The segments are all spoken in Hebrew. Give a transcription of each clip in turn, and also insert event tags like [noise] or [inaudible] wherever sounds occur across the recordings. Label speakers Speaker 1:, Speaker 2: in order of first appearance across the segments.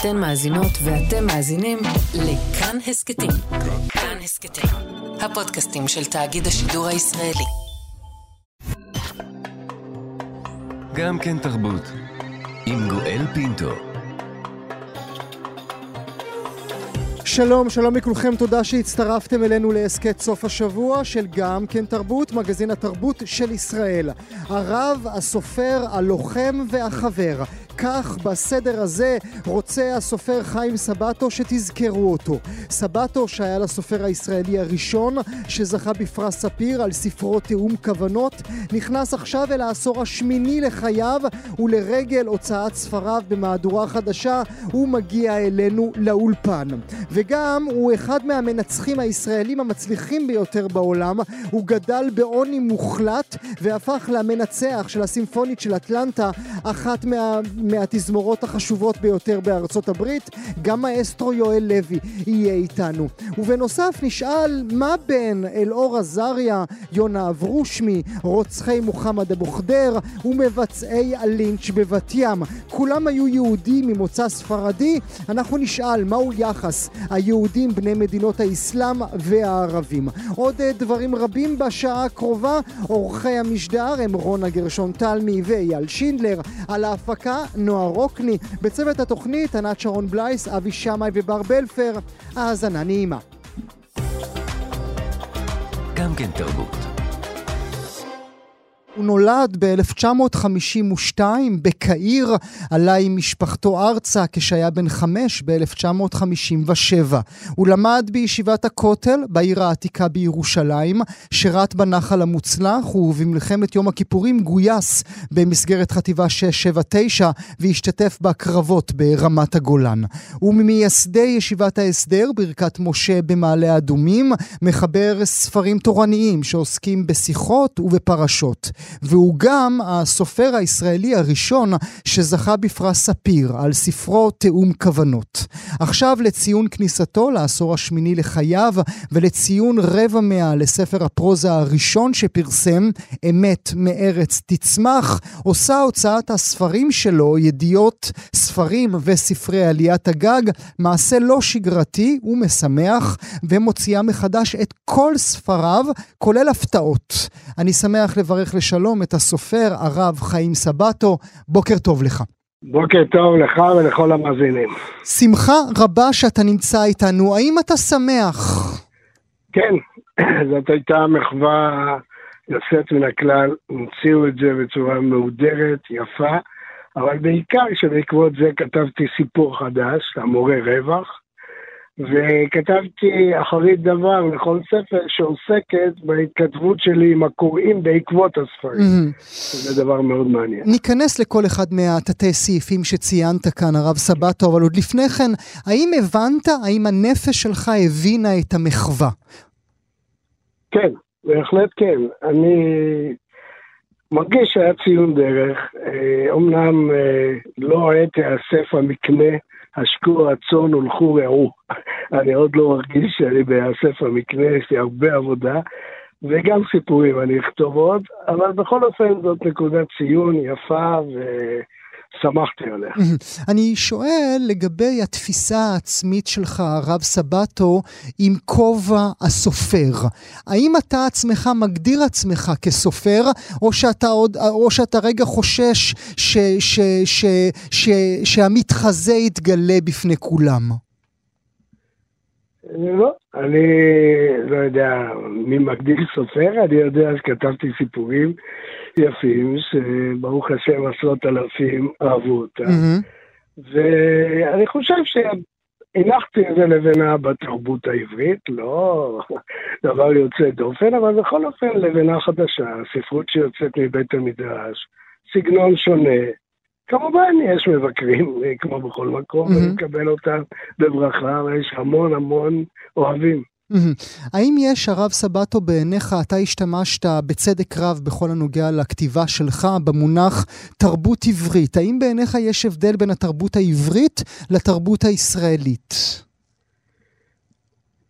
Speaker 1: אתן מאזינות ואתם מאזינים לכאן הסכתים. כאן הסכתים, הפודקאסטים של תאגיד השידור הישראלי.
Speaker 2: גם כן תרבות, עם גואל פינטו.
Speaker 3: שלום, שלום לכולכם, תודה שהצטרפתם אלינו להסכת סוף השבוע של גם כן תרבות, מגזין התרבות של ישראל. הרב, הסופר, הלוחם והחבר. כך בסדר הזה רוצה הסופר חיים סבטו שתזכרו אותו. סבטו שהיה לסופר הישראלי הראשון שזכה בפרס ספיר על ספרו תיאום כוונות נכנס עכשיו אל העשור השמיני לחייו ולרגל הוצאת ספריו במהדורה חדשה הוא מגיע אלינו לאולפן. וגם הוא אחד מהמנצחים הישראלים המצליחים ביותר בעולם הוא גדל בעוני מוחלט והפך למנצח של הסימפונית של אטלנטה אחת מה... מהתזמורות החשובות ביותר בארצות הברית, גם האסטרו יואל לוי יהיה איתנו. ובנוסף נשאל מה בין אלאור עזריה, יונה אברושמי, רוצחי מוחמד אבו ח'דיר ומבצעי הלינץ' בבת ים. כולם היו יהודים ממוצא ספרדי, אנחנו נשאל מהו יחס היהודים בני מדינות האסלאם והערבים. עוד דברים רבים בשעה הקרובה, אורחי המשדר הם רונה גרשון תלמי ואייל שינדלר, על ההפקה נועה רוקני, בצוות התוכנית ענת שרון בלייס, אבי שמאי ובר בלפר. האזנה נעימה.
Speaker 2: גם כן תרבות.
Speaker 3: הוא נולד ב-1952 בקהיר, עלה עם משפחתו ארצה כשהיה בן חמש ב-1957. הוא למד בישיבת הכותל בעיר העתיקה בירושלים, שירת בנחל המוצלח ובמלחמת יום הכיפורים גויס במסגרת חטיבה 679 והשתתף בקרבות ברמת הגולן. הוא ממייסדי ישיבת ההסדר ברכת משה במעלה אדומים, מחבר ספרים תורניים שעוסקים בשיחות ובפרשות. והוא גם הסופר הישראלי הראשון שזכה בפרס ספיר על ספרו תיאום כוונות. עכשיו לציון כניסתו לעשור השמיני לחייו ולציון רבע מאה לספר הפרוזה הראשון שפרסם, אמת מארץ תצמח, עושה הוצאת הספרים שלו, ידיעות, ספרים וספרי עליית הגג, מעשה לא שגרתי ומשמח, ומוציאה מחדש את כל ספריו, כולל הפתעות. אני שמח לברך לשלום שלום את הסופר הרב חיים סבטו. בוקר טוב לך.
Speaker 4: בוקר טוב לך ולכל המאזינים.
Speaker 3: שמחה רבה שאתה נמצא איתנו, האם אתה שמח?
Speaker 4: כן, [clears throat] זאת הייתה מחווה יוצאת מן הכלל, המציאו את זה בצורה מהודרת, יפה, אבל בעיקר שבעקבות זה כתבתי סיפור חדש, המורה רווח, וכתבתי אחרית דבר לכל ספר שעוסקת בהתכתבות שלי עם הקוראים בעקבות הספרים. Mm-hmm. זה דבר מאוד מעניין.
Speaker 3: ניכנס לכל אחד מהתתי סעיפים שציינת כאן, הרב סבטו, אבל עוד לפני כן, האם הבנת, האם הנפש שלך הבינה את המחווה?
Speaker 4: כן, בהחלט כן. אני מרגיש שהיה ציון דרך. אומנם אה, אה, לא הייתי אסף המקנה. השקו רצון הולכו ראו. [laughs] אני עוד לא מרגיש שאני באסף המקנה, יש לי הרבה עבודה, וגם סיפורים אני אכתוב עוד, אבל בכל אופן זאת נקודת ציון יפה ו... שמחתי עליה.
Speaker 3: אני שואל לגבי התפיסה העצמית שלך, הרב סבטו, עם כובע הסופר. האם אתה עצמך מגדיר עצמך כסופר, או שאתה, עוד, או שאתה רגע חושש ש, ש, ש, ש, שהמתחזה יתגלה בפני כולם?
Speaker 4: לא, אני לא יודע מי מגדיר סופר, אני יודע שכתבתי סיפורים. יפים, שברוך השם עשרות אלפים אהבו אותם. Mm-hmm. ואני חושב שהנחתי את זה לבנה בתרבות העברית, לא [laughs] דבר יוצא דופן, אבל בכל אופן לבנה חדשה, ספרות שיוצאת מבית המדרש, סגנון שונה. כמובן יש מבקרים, כמו בכל מקום, mm-hmm. ואני מקבל אותם בברכה, ויש המון המון אוהבים.
Speaker 3: האם יש, הרב סבטו, בעיניך, אתה השתמשת בצדק רב בכל הנוגע לכתיבה שלך במונח תרבות עברית. האם בעיניך יש הבדל בין התרבות העברית לתרבות הישראלית?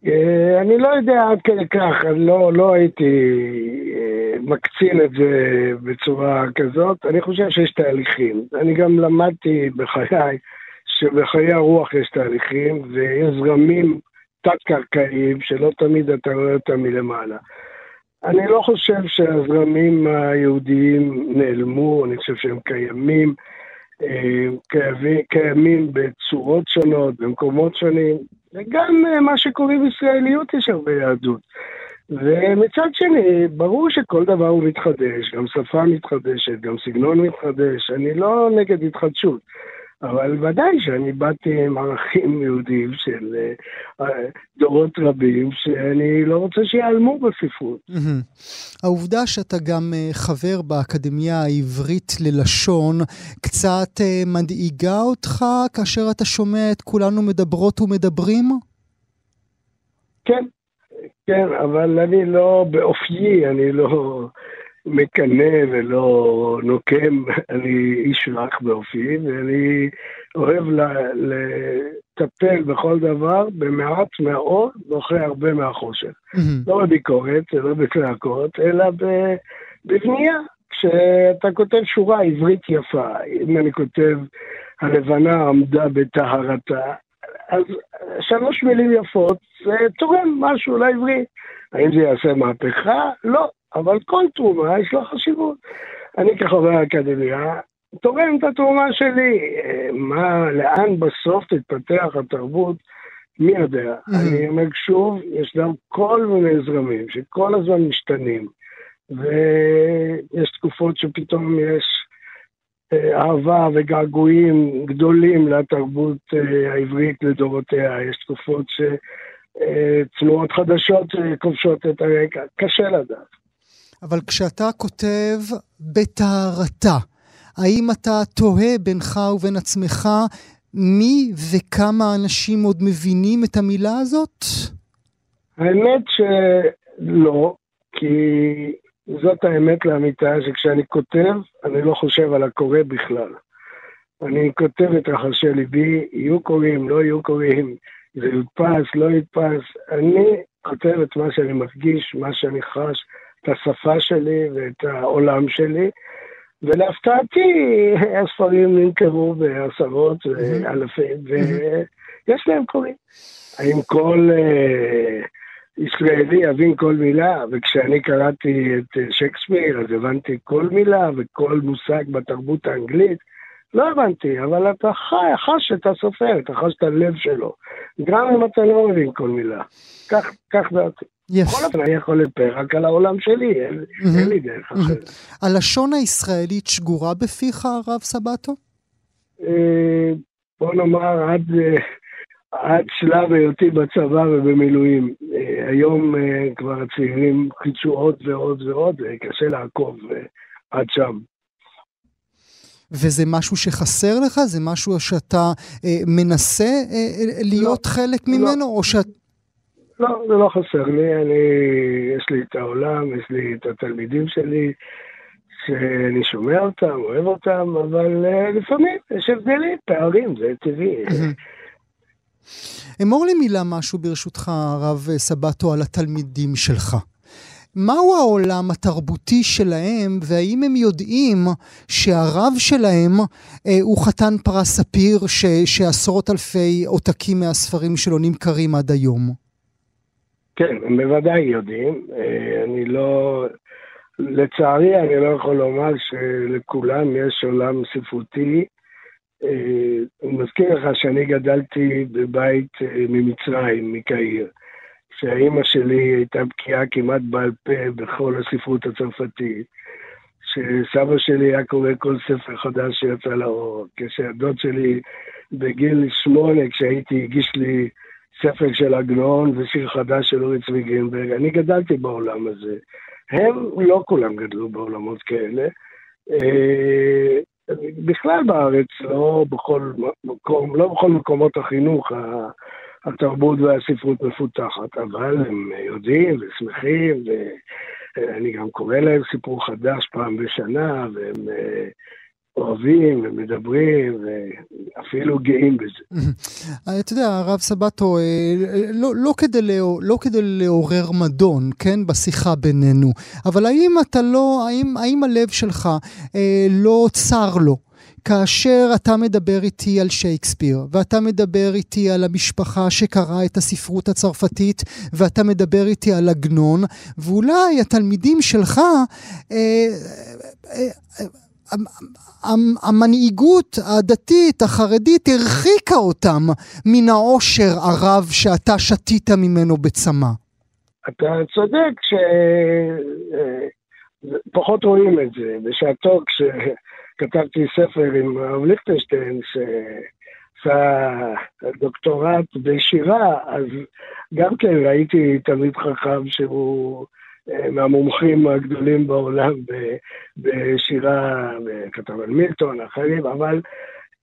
Speaker 4: אה, אני לא יודע עד כדי כך, לא, לא הייתי אה, מקצין את זה בצורה כזאת. אני חושב שיש תהליכים. אני גם למדתי בחיי שבחיי הרוח יש תהליכים ויש זרמים תת-קרקעיים שלא תמיד אתה רואה אותם מלמעלה. אני לא חושב שהזרמים היהודיים נעלמו, אני חושב שהם קיימים, אה, קיימים, בצורות שונות, במקומות שונים, וגם אה, מה שקורה בישראליות יש הרבה יהדות. ומצד שני, ברור שכל דבר הוא מתחדש, גם שפה מתחדשת, גם סגנון מתחדש, אני לא נגד התחדשות. אבל ודאי שאני באתי עם ערכים יהודיים של uh, דורות רבים, שאני לא רוצה שיעלמו בספרות.
Speaker 3: העובדה שאתה גם חבר באקדמיה העברית ללשון, קצת מדאיגה אותך כאשר אתה שומע את כולנו מדברות ומדברים?
Speaker 4: כן, כן, אבל אני לא, באופיי, אני לא... מקנא ולא נוקם, אני איש רך באופי, ואני אוהב לטפל בכל דבר במעט מהאור ואחרי הרבה מהחושך. Mm-hmm. לא בביקורת, לא בצעקות, אלא בבנייה. כשאתה כותב שורה עברית יפה, אם אני כותב הלבנה עמדה בטהרתה, אז שלוש מילים יפות, זה תורם משהו לעברית. האם זה יעשה מהפכה? לא. אבל כל תרומה יש לה חשיבות. אני כחבר האקדמיה תורם את התרומה שלי. מה, לאן בסוף תתפתח התרבות, מי יודע. אני אומר שוב, יש גם כל מיני זרמים שכל הזמן משתנים, ויש תקופות שפתאום יש אה, אהבה וגעגועים גדולים לתרבות אה, העברית לדורותיה. יש תקופות שתנועות אה, חדשות כובשות את הרקע, קשה לדעת.
Speaker 3: אבל כשאתה כותב בטהרתה, האם אתה תוהה בינך ובין עצמך מי וכמה אנשים עוד מבינים את המילה הזאת?
Speaker 4: האמת שלא, כי זאת האמת לאמיתה, שכשאני כותב, אני לא חושב על הקורא בכלל. אני כותב את רחשי ליבי, יהיו קוראים, לא יהיו קוראים, זה יודפס, לא יודפס. אני כותב את מה שאני מרגיש, מה שאני חש, את השפה שלי ואת העולם שלי. ולהפתעתי, הספרים נמכרו בעשרות ואלפים, ויש להם קוראים. האם כל uh, ישראלי יבין כל מילה? וכשאני קראתי את שייקספיר, אז הבנתי כל מילה וכל מושג בתרבות האנגלית. לא הבנתי, אבל אתה חי, חש את הסופר, אתה חש את הלב שלו. גם אם אתה לא מבין כל מילה. כך דעתי. יפה. בכל אופן, אני יכול לספר רק על העולם שלי, אין לי דרך אחרת.
Speaker 3: הלשון הישראלית שגורה בפיך, הרב סבטו?
Speaker 4: אה, בוא נאמר, עד... עד שלב היותי בצבא ובמילואים. אה, היום אה, כבר הצעירים חידשו עוד ועוד ועוד, קשה לעקוב עד שם.
Speaker 3: וזה משהו שחסר לך? זה משהו שאתה אה, מנסה אה, להיות לא, חלק. ממנו? לא. או שאת...
Speaker 4: לא, זה לא חסר לי. אני, יש לי את העולם, יש לי את התלמידים שלי, שאני שומע אותם, אוהב אותם, אבל uh, לפעמים יש הבדלים, פערים, זה טבעי.
Speaker 3: אמור לי מילה משהו ברשותך, הרב סבטו, על התלמידים שלך. מהו העולם התרבותי שלהם, והאם הם יודעים שהרב שלהם אה, הוא חתן פרס ספיר, ש, שעשרות אלפי עותקים מהספרים שלו נמכרים עד היום?
Speaker 4: כן, הם בוודאי יודעים. אה, אני לא... לצערי, אני לא יכול לומר שלכולם יש עולם ספרותי. אה, אני מזכיר לך שאני גדלתי בבית אה, ממצרים, מקהיר. שהאימא שלי הייתה בקיאה כמעט בעל פה בכל הספרות הצרפתית, שסבא שלי היה קורא כל ספר חדש שיצא לאור, כשהדוד שלי בגיל שמונה, כשהייתי, הגיש לי ספר של עגנון ושיר חדש של אורי צבי גרינברג, אני גדלתי בעולם הזה. הם לא כולם גדלו בעולמות כאלה. אה, בכלל בארץ, לא בכל מקום, לא בכל מקומות החינוך התרבות והספרות מפותחת, אבל הם יודעים ושמחים, ואני גם קורא להם סיפור חדש פעם בשנה, והם אה, אוהבים ומדברים ואפילו גאים בזה.
Speaker 3: אתה יודע, הרב סבטו, אה, לא, לא, כדי לא כדי לעורר מדון, כן, בשיחה בינינו, אבל האם אתה לא, האם, האם הלב שלך אה, לא צר לו כאשר אתה מדבר איתי על שייקספיר, ואתה מדבר איתי על המשפחה שקראה את הספרות הצרפתית, ואתה מדבר איתי על עגנון, ואולי התלמידים שלך, אה, אה, אה, המנהיגות הדתית, החרדית, הרחיקה אותם מן העושר הרב שאתה שתית ממנו בצמא.
Speaker 4: אתה צודק שפחות אה, רואים את זה. בשעתו כשכתבתי ספר עם הרב ליכטנשטיין, שעשה דוקטורט בשירה, אז גם כן ראיתי תלמיד חכם שהוא... אה, מהמומחים הגדולים בעולם בשירה, כתב על מילטון, אחרים, אבל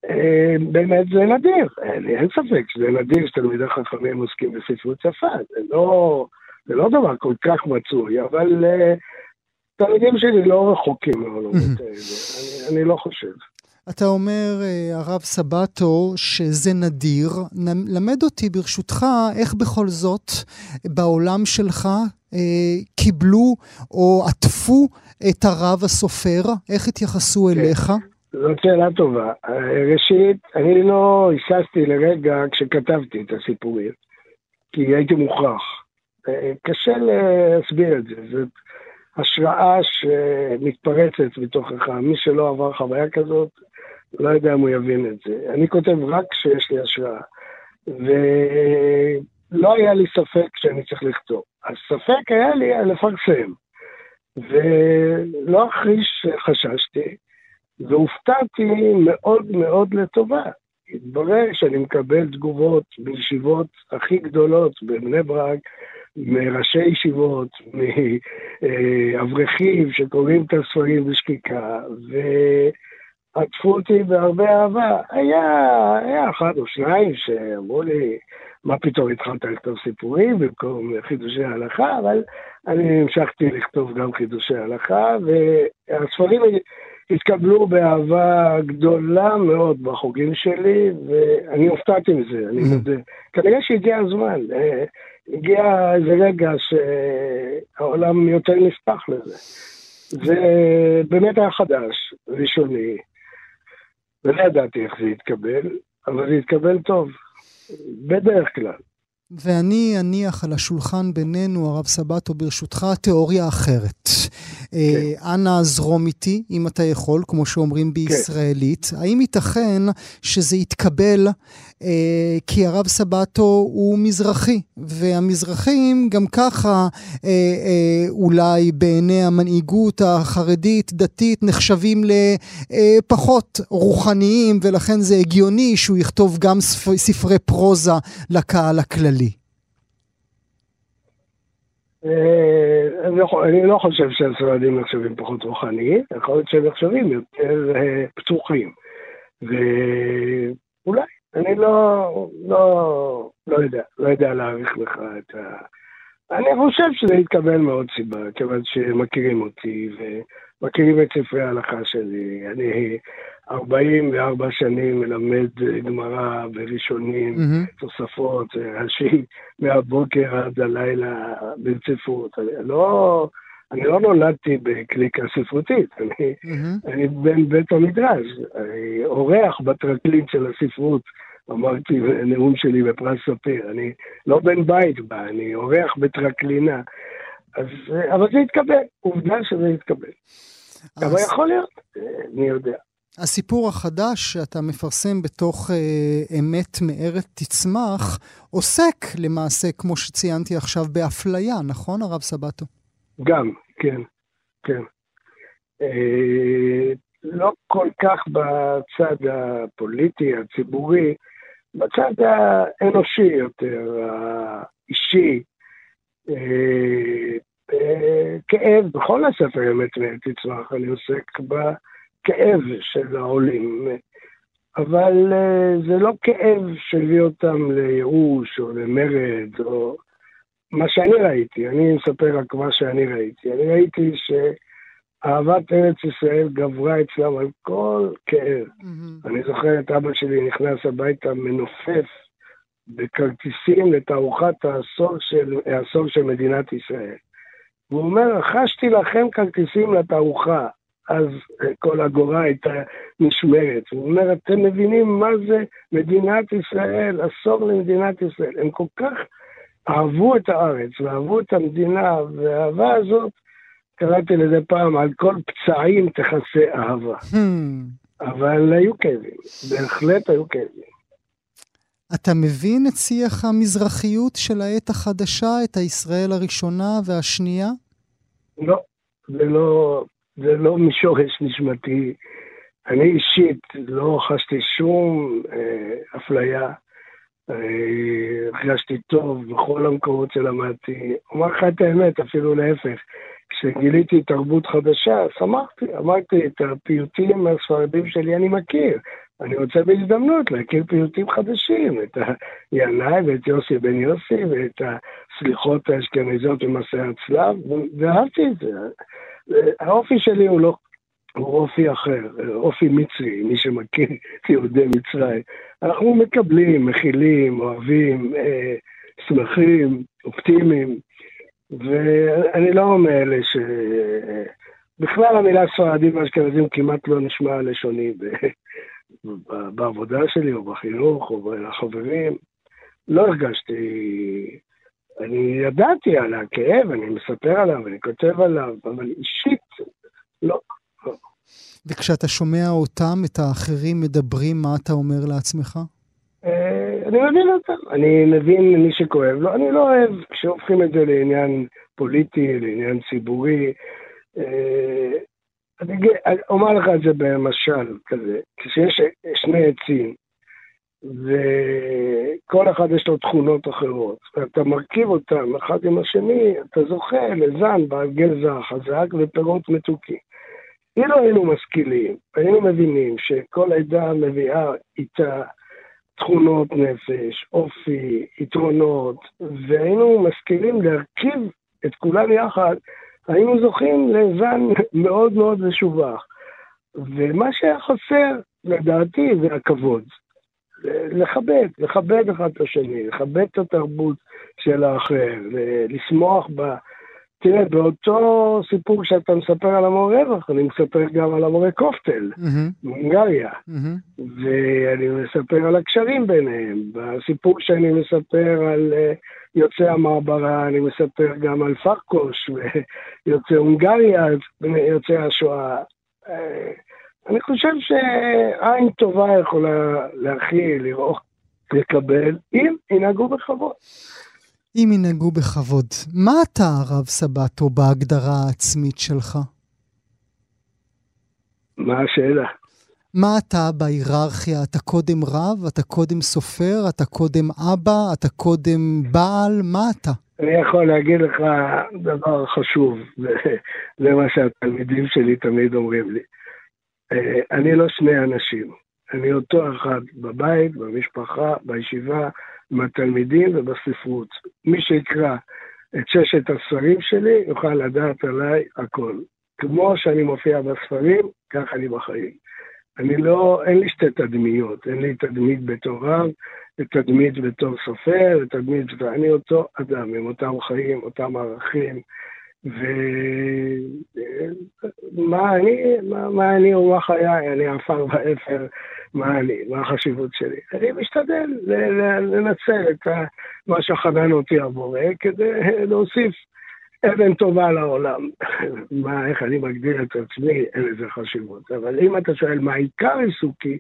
Speaker 4: אה, באמת זה נדיר, אין, אין ספק שזה נדיר שתלמידי חכמים עוסקים בספרות שפה, זה לא, זה לא דבר כל כך מצוי, אבל uh, תלמידים שלי לא רחוקים מהעולמות [laughs] האלה, אני, אני לא חושב.
Speaker 3: אתה אומר, הרב סבטו, שזה נדיר. למד אותי ברשותך איך בכל זאת בעולם שלך אה, קיבלו או עטפו את הרב הסופר? איך התייחסו כן. אליך?
Speaker 4: זאת שאלה טובה. ראשית, אני לא היססתי לרגע כשכתבתי את הסיפורים, כי הייתי מוכרח. אה, קשה להסביר את זה, זאת השראה שמתפרצת מתוכך. מי שלא עבר חוויה כזאת, לא יודע אם הוא יבין את זה. אני כותב רק כשיש לי השראה. ולא היה לי ספק שאני צריך לכתוב. הספק היה לי לפרסם. ולא אחריש חששתי, והופתעתי מאוד מאוד לטובה. התברר שאני מקבל תגובות בישיבות הכי גדולות בבני ברק, מראשי ישיבות, מאברכים שקוראים את הספרים בשקיקה, ועטפו אותי בהרבה אהבה. היה, היה אחד או שניים שאמרו לי, מה פתאום התחלת לכתוב סיפורים במקום חידושי הלכה, אבל אני המשכתי לכתוב גם חידושי הלכה, והספרים התקבלו באהבה גדולה מאוד בחוגים שלי, ואני הופתעתי מזה, אני mm-hmm. מודה. כנראה שהגיע הזמן, אה, הגיע איזה רגע שהעולם יותר נפתח לזה. זה באמת היה חדש, ראשוני, ולא ידעתי איך זה יתקבל, אבל זה יתקבל טוב. בדרך כלל.
Speaker 3: ואני אניח על השולחן בינינו, הרב סבטו, ברשותך, תיאוריה אחרת. כן. אה, אנא זרום איתי, אם אתה יכול, כמו שאומרים כן. בישראלית. כן. האם ייתכן שזה יתקבל אה, כי הרב סבטו הוא מזרחי, והמזרחים גם ככה אה, אה, אולי בעיני המנהיגות החרדית-דתית נחשבים לפחות אה, רוחניים, ולכן זה הגיוני שהוא יכתוב גם ספרי פרוזה לקהל הכללי.
Speaker 4: אה, לא אני לא חושב שהספרדים נחשבים פחות רוחניים, יכול להיות שהם נחשבים יותר אה, פתוחים. ואולי, אני לא, לא, לא יודע, לא יודע להעריך לך את ה... אני חושב שזה יתקבל מאוד סיבה, כיוון שמכירים אותי ומכירים את ספרי ההלכה שלי. אני 44 שנים מלמד גמרא וראשונים, mm-hmm. תוספות, ראשי, מהבוקר עד הלילה ברציפות. אני לא, אני לא נולדתי בקליקה ספרותית, אני, mm-hmm. אני בן בית המדרש, אני אורח בטרקלין של הספרות. אמרתי בנאום שלי בפרס ספיר, אני לא בן בית בה, אני אורח בטרקלינה. אז, אבל זה יתקבל, עובדה שזה יתקבל. אז... אבל יכול להיות, אני יודע.
Speaker 3: הסיפור החדש שאתה מפרסם בתוך אה, אמת מארץ תצמח, עוסק למעשה, כמו שציינתי עכשיו, באפליה, נכון, הרב סבטו?
Speaker 4: גם, כן, כן. אה, לא כל כך בצד הפוליטי, הציבורי, בצד האנושי יותר, האישי. אה, אה, כאב, בכל הספר אמת מארץ תצמח, אני עוסק ב... כאב של העולים, אבל אה, זה לא כאב שהביא אותם לייאוש או למרד או מה שאני ראיתי, אני מספר רק מה שאני ראיתי. אני ראיתי שאהבת ארץ ישראל גברה אצלם על כל כאב. Mm-hmm. אני זוכר את אבא שלי נכנס הביתה מנופף בכרטיסים לתערוכת העשור של, העשור של מדינת ישראל. והוא אומר, רכשתי לכם כרטיסים לתערוכה, אז כל אגורה הייתה נשמרת. הוא אומר, אתם מבינים מה זה מדינת ישראל, עשור למדינת ישראל. הם כל כך אהבו את הארץ ואהבו את המדינה, והאהבה הזאת, קראתי לזה פעם, על כל פצעים תכסה אהבה. Hmm. אבל היו כאבים, בהחלט היו כאבים.
Speaker 3: אתה מבין את שיח המזרחיות של העת החדשה, את הישראל הראשונה והשנייה?
Speaker 4: לא, זה לא, זה לא משורש נשמתי. אני אישית לא חשתי שום אה, אפליה. אה, הרגשתי טוב בכל המקומות שלמדתי. אומר לך את האמת, אפילו להפך. כשגיליתי תרבות חדשה, שמחתי, אמרתי, את הפיוטים הספרדים שלי אני מכיר. אני רוצה בהזדמנות להכיר פיוטים חדשים, את ינאי ואת יוסי בן יוסי ואת הסליחות האשכנזיות במסעי הצלב, ואהבתי את זה. האופי שלי הוא לא, הוא אופי אחר, אופי מצרי, מי שמכיר את יהודי מצרים. אנחנו מקבלים, מכילים, אוהבים, אה, שמחים, אופטימיים. ואני לא מאלה ש... בכלל המילה ספרדים ואשכנזים כמעט לא נשמע לשוני ב... בעבודה שלי או בחינוך או בין החברים. לא הרגשתי... אני ידעתי על הכאב, אני מספר עליו, אני כותב עליו, אבל אישית, לא. לא.
Speaker 3: וכשאתה שומע אותם, את האחרים מדברים, מה אתה אומר לעצמך?
Speaker 4: אה, אני מבין אותם, אני מבין מי שכואב לו, אני לא אוהב כשהופכים את זה לעניין פוליטי, לעניין ציבורי. אה, אני אומר לך את זה במשל כזה, כשיש שני עצים, וכל אחד יש לו תכונות אחרות, ואתה מרכיב אותם אחד עם השני, אתה זוכה לזן בעל גזע חזק ופירות מתוקים. אילו היינו משכילים, היינו מבינים שכל עדה מביאה איתה תכונות נפש, אופי, יתרונות, והיינו משכילים להרכיב את כולם יחד, היינו זוכים לזן מאוד מאוד משובח. ומה שהיה חסר, לדעתי, זה הכבוד. לכבד, לכבד אחד את השני, לכבד את התרבות של האחר, לשמוח ב... תראה, באותו סיפור שאתה מספר על המורה רווח, אני מספר גם על המורה קופטל, מהונגריה. ואני מספר על הקשרים ביניהם. בסיפור שאני מספר על uh, יוצאי המעברה, אני מספר גם על פרקוש [laughs] ויוצאי הונגריה, יוצאי השואה. אני חושב שעין טובה יכולה להכיל, לראות, לקבל, אם ינהגו בכבוד.
Speaker 3: אם ינהגו בכבוד. מה אתה, הרב סבתו, בהגדרה העצמית שלך?
Speaker 4: מה השאלה?
Speaker 3: מה אתה בהיררכיה? אתה קודם רב? אתה קודם סופר? אתה קודם אבא? אתה קודם בעל? מה אתה?
Speaker 4: אני יכול להגיד לך דבר חשוב, [laughs] זה מה שהתלמידים שלי תמיד אומרים לי. אה, אני לא שני אנשים, אני אותו אחד בבית, במשפחה, בישיבה, עם התלמידים ובספרות. מי שיקרא את ששת הספרים שלי יוכל לדעת עליי הכל. כמו שאני מופיע בספרים, כך אני בחיים. אני לא, אין לי שתי תדמיות, אין לי תדמית בתור רב, ותדמית בתור סופר, ותדמית בתור... אני אותו אדם, עם אותם חיים, אותם ערכים, ומה אני, מה, מה אני ומה חיי, אני עפר ואפר, מה אני, מה החשיבות שלי. אני משתדל לנצל את מה שחנן אותי הבורא כדי להוסיף אבן טובה לעולם. [laughs] מה, איך אני מגדיר את עצמי, אין לזה חשיבות. אבל אם אתה שואל מה עיקר עיסוקי,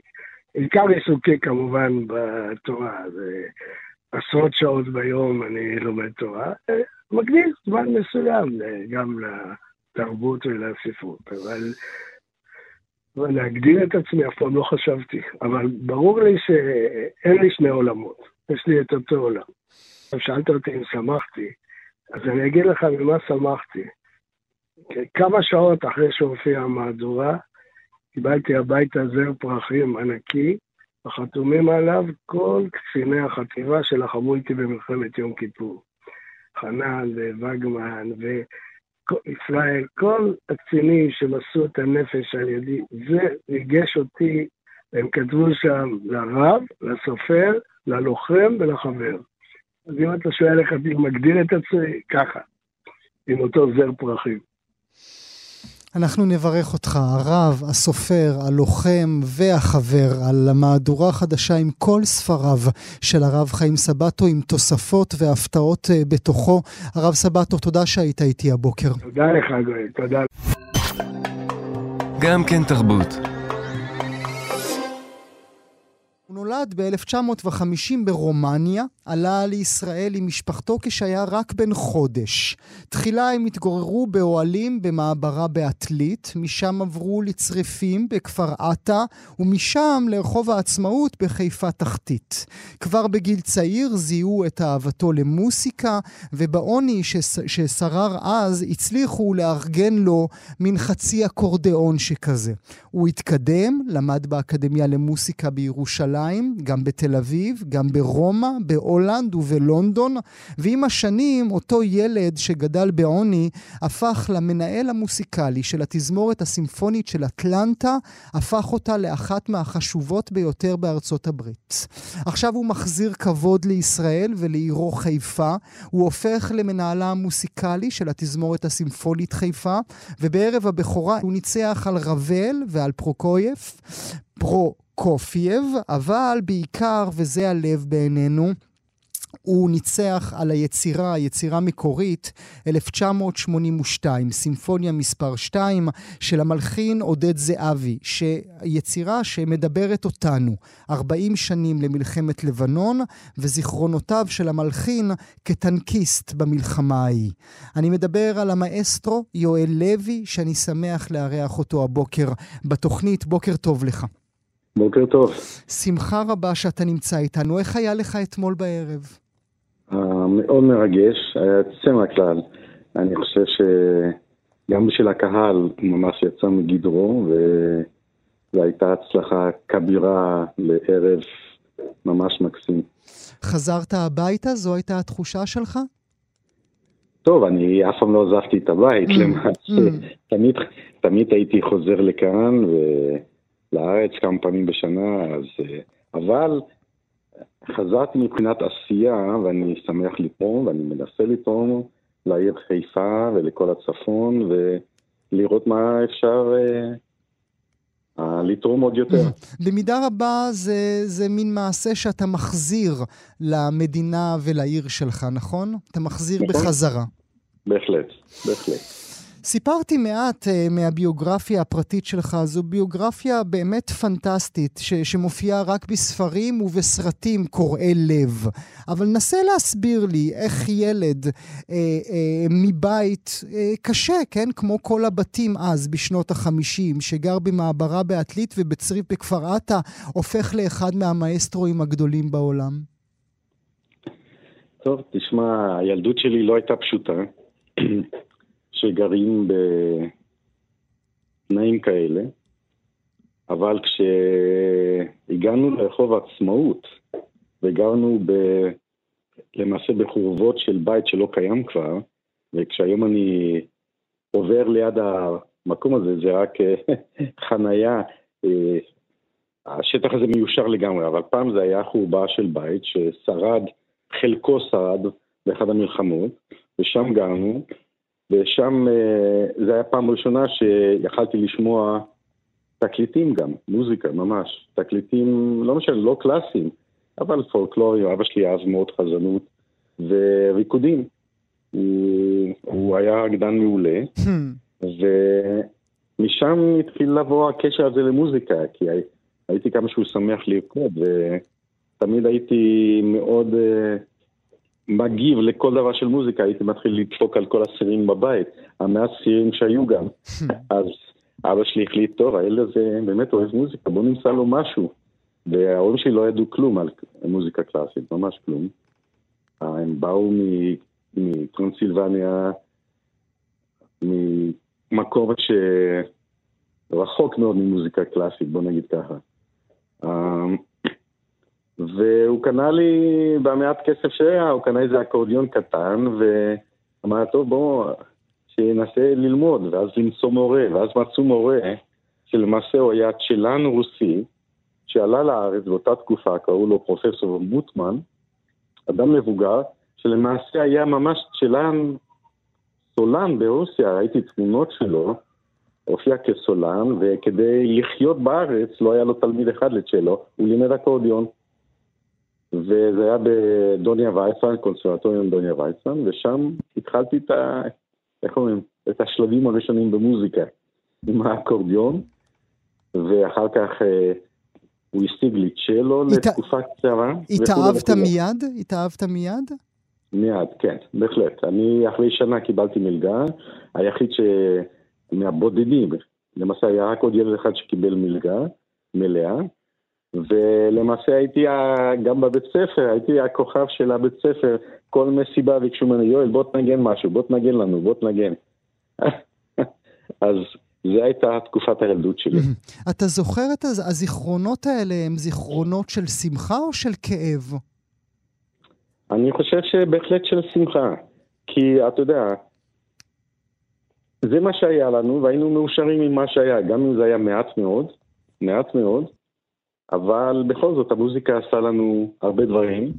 Speaker 4: עיקר עיסוקי כמובן בתורה, זה עשרות שעות ביום אני לומד תורה. מקדיש זמן מסוים גם לתרבות ולספרות, אבל, אבל להגדיר את עצמי אף פעם לא חשבתי. אבל ברור לי שאין לי שני עולמות, יש לי את אותו עולם. עכשיו שאלת אותי אם שמחתי, אז אני אגיד לך ממה שמחתי. כמה שעות אחרי שהופיעה המהדורה, קיבלתי הביתה זר פרחים ענקי, וחתומים עליו כל קציני החטיבה שלחמו איתי במלחמת יום כיפור. חנן ווגמן וישראל, כל הקצינים שמסרו את הנפש על ידי, זה ריגש אותי, הם כתבו שם לרב, לסופר, ללוחם ולחבר. אז אם אתה שואל איך אני מגדיר את עצמי, ככה, עם אותו זר פרחים.
Speaker 3: אנחנו נברך אותך, הרב, הסופר, הלוחם והחבר, על המהדורה החדשה עם כל ספריו של הרב חיים סבטו, עם תוספות והפתעות אה, בתוכו. הרב סבטו, תודה שהיית איתי הבוקר.
Speaker 4: תודה לך, גואל, תודה.
Speaker 2: גם כן תרבות.
Speaker 3: הוא נולד ב-1950 ברומניה, עלה לישראל עם משפחתו כשהיה רק בן חודש. תחילה הם התגוררו באוהלים במעברה בעתלית, משם עברו לצריפים בכפר עטה, ומשם לרחוב העצמאות בחיפה תחתית. כבר בגיל צעיר זיהו את אהבתו למוסיקה, ובעוני שש, ששרר אז הצליחו לארגן לו מין חצי אקורדיאון שכזה. הוא התקדם, למד באקדמיה למוסיקה בירושלים, גם בתל אביב, גם ברומא, בהולנד ובלונדון, ועם השנים אותו ילד שגדל בעוני הפך למנהל המוסיקלי של התזמורת הסימפונית של אטלנטה, הפך אותה לאחת מהחשובות ביותר בארצות הברית. עכשיו הוא מחזיר כבוד לישראל ולעירו חיפה, הוא הופך למנהלה המוסיקלי של התזמורת הסימפונית חיפה, ובערב הבכורה הוא ניצח על רבל ועל פרוקויף, פרוקופייב, אבל בעיקר, וזה הלב בעינינו, הוא ניצח על היצירה, יצירה מקורית, 1982, סימפוניה מספר 2 של המלחין עודד זהבי, שיצירה שמדברת אותנו, 40 שנים למלחמת לבנון, וזיכרונותיו של המלחין כטנקיסט במלחמה ההיא. אני מדבר על המאסטרו יואל לוי, שאני שמח לארח אותו הבוקר בתוכנית. בוקר טוב לך.
Speaker 5: בוקר טוב.
Speaker 3: שמחה רבה שאתה נמצא איתנו. איך היה לך אתמול בערב?
Speaker 5: מאוד מרגש, היה יוצא מהכלל. אני חושב שגם בשביל הקהל ממש יצא מגדרו, וזו הייתה הצלחה כבירה לערב ממש מקסים.
Speaker 3: חזרת הביתה? זו הייתה התחושה שלך?
Speaker 5: טוב, אני אף פעם לא עזבתי את הבית, למעשה. תמיד, תמיד הייתי חוזר לכאן ולארץ כמה פעמים בשנה, אז... אבל חזרתי מבחינת עשייה, ואני שמח לתרום, ואני מנסה לתרום לעיר חיפה ולכל הצפון, ולראות מה אפשר אה, לתרום עוד יותר. [laughs]
Speaker 3: במידה רבה זה, זה מין מעשה שאתה מחזיר למדינה ולעיר שלך, נכון? אתה מחזיר נכון? בחזרה.
Speaker 5: בהחלט, בהחלט.
Speaker 3: סיפרתי מעט uh, מהביוגרפיה הפרטית שלך, זו ביוגרפיה באמת פנטסטית, ש- שמופיעה רק בספרים ובסרטים קורעי לב. אבל נסה להסביר לי איך ילד uh, uh, מבית uh, קשה, כן? כמו כל הבתים אז, בשנות החמישים, שגר במעברה בעתלית ובצריף בכפר עטה, הופך לאחד מהמאסטרואים הגדולים בעולם.
Speaker 5: טוב, תשמע, הילדות שלי לא הייתה פשוטה. שגרים בתנאים כאלה, אבל כשהגענו לרחוב העצמאות וגרנו ב... למעשה בחורבות של בית שלא קיים כבר, וכשהיום אני עובר ליד המקום הזה, זה רק [laughs] חנייה, אה, השטח הזה מיושר לגמרי, אבל פעם זה היה חורבה של בית ששרד, חלקו שרד באחד המלחמות, ושם גרנו, ושם אה, זה היה פעם ראשונה שיכלתי לשמוע תקליטים גם, מוזיקה ממש, תקליטים, לא משנה, לא קלאסיים, אבל פולקלורים, אבא שלי אהב מאוד חזנות, וריקודים. הוא, הוא היה רקדן מעולה, hmm. ומשם התחיל לבוא הקשר הזה למוזיקה, כי הייתי כמה שהוא שמח לרקוד, ותמיד הייתי מאוד... Uh, מגיב לכל דבר של מוזיקה, הייתי מתחיל לדפוק על כל הסירים בבית, המעט סירים שהיו גם. [laughs] אז אבא שלי החליט, טוב, הילד הזה באמת אוהב מוזיקה, בוא נמצא לו משהו. וההורים שלי לא ידעו כלום על מוזיקה קלאסית, ממש כלום. הם באו מטרנסילבניה, ממקום שרחוק מאוד ממוזיקה קלאסית, בוא נגיד ככה. והוא קנה לי במעט כסף שהיה, הוא קנה איזה אקורדיון קטן, ואמר, טוב, בוא, שינסה ללמוד, ואז למצוא מורה, ואז מצאו מורה, שלמעשה הוא היה צ'לן רוסי, שעלה לארץ באותה תקופה, קראו לו פרופסור מוטמן, אדם מבוגר, שלמעשה היה ממש צ'לן סולן ברוסיה, ראיתי תמונות שלו, הופיע כסולן, וכדי לחיות בארץ לא היה לו תלמיד אחד לצ'לו, הוא לימד אקורדיון. וזה היה בדוניה וייסמן, קונסרבטוריון דוניה וייסמן, ושם התחלתי את ה... איך אומרים? את השלבים הראשונים במוזיקה, עם האקורדיון, ואחר כך אה, הוא השיג לי צ'לו הת... לתקופה קצרה.
Speaker 3: התאהבת מיד? התאהבת מיד?
Speaker 5: מיד, כן, בהחלט. אני אחרי שנה קיבלתי מלגה, היחיד ש... מהבודדים, למעשה היה רק עוד ילד אחד שקיבל מלגה מלאה, ולמעשה הייתי גם בבית ספר, הייתי הכוכב של הבית ספר, כל מסיבה ביקשו ממני, יואל בוא תנגן משהו, בוא תנגן לנו, בוא תנגן. [laughs] אז זו הייתה תקופת הילדות שלי.
Speaker 3: אתה זוכר את הזיכרונות האלה, הם זיכרונות של שמחה או של כאב?
Speaker 5: אני חושב שבהחלט של שמחה. כי אתה יודע, זה מה שהיה לנו, והיינו מאושרים עם מה שהיה, גם אם זה היה מעט מאוד, מעט מאוד, אבל בכל זאת המוזיקה עשה לנו הרבה דברים,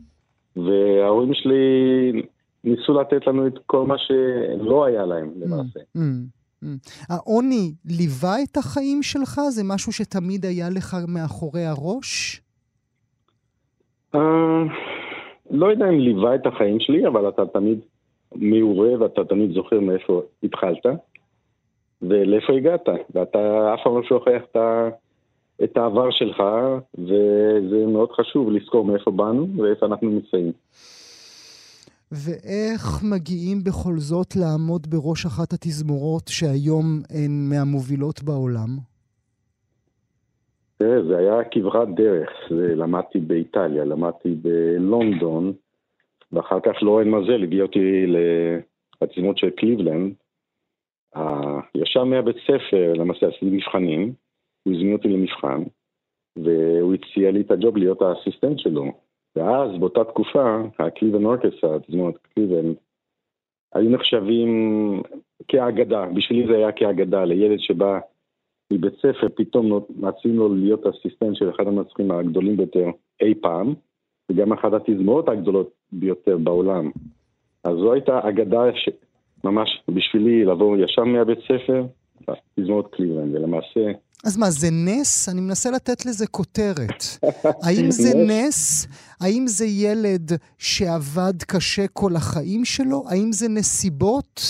Speaker 5: וההורים שלי ניסו לתת לנו את כל מה שלא היה להם למעשה. Mm, mm,
Speaker 3: mm. העוני ליווה את החיים שלך? זה משהו שתמיד היה לך מאחורי הראש?
Speaker 5: Uh, לא יודע אם ליווה את החיים שלי, אבל אתה תמיד מעורה ואתה תמיד זוכר מאיפה התחלת ולאיפה הגעת, ואתה אף פעם לא שוכח את, את העבר שלך, וזה מאוד חשוב לזכור מאיפה באנו ואיפה אנחנו נמצאים.
Speaker 3: ואיך מגיעים בכל זאת לעמוד בראש אחת התזמורות שהיום הן מהמובילות בעולם?
Speaker 5: תראה, זה היה כברת דרך. זה, למדתי באיטליה, למדתי בלונדון, ואחר כך לורן מזל הביא אותי לתזמורות של קליבלנד. ישר מהבית ספר, למעשה עשיתי מבחנים, הוא הזמין אותי למבחן, והוא הציע לי את הג'וב להיות האסיסטנט שלו. ואז, באותה תקופה, הקליבן אורקסטרה, תזמורת קליבן, היו נחשבים כאגדה, בשבילי זה היה כאגדה, לילד שבא מבית ספר, פתאום מציעים לו להיות אסיסטנט של אחד המנצחים הגדולים ביותר אי פעם, וגם אחת התזמורות הגדולות ביותר בעולם. אז זו הייתה אגדה שממש בשבילי לבוא ישר מהבית ספר, תזמורת קליבלנד, ולמעשה
Speaker 3: אז מה, זה נס? אני מנסה לתת לזה כותרת. [laughs] האם זה נס? האם זה ילד שעבד קשה כל החיים שלו? האם זה נסיבות?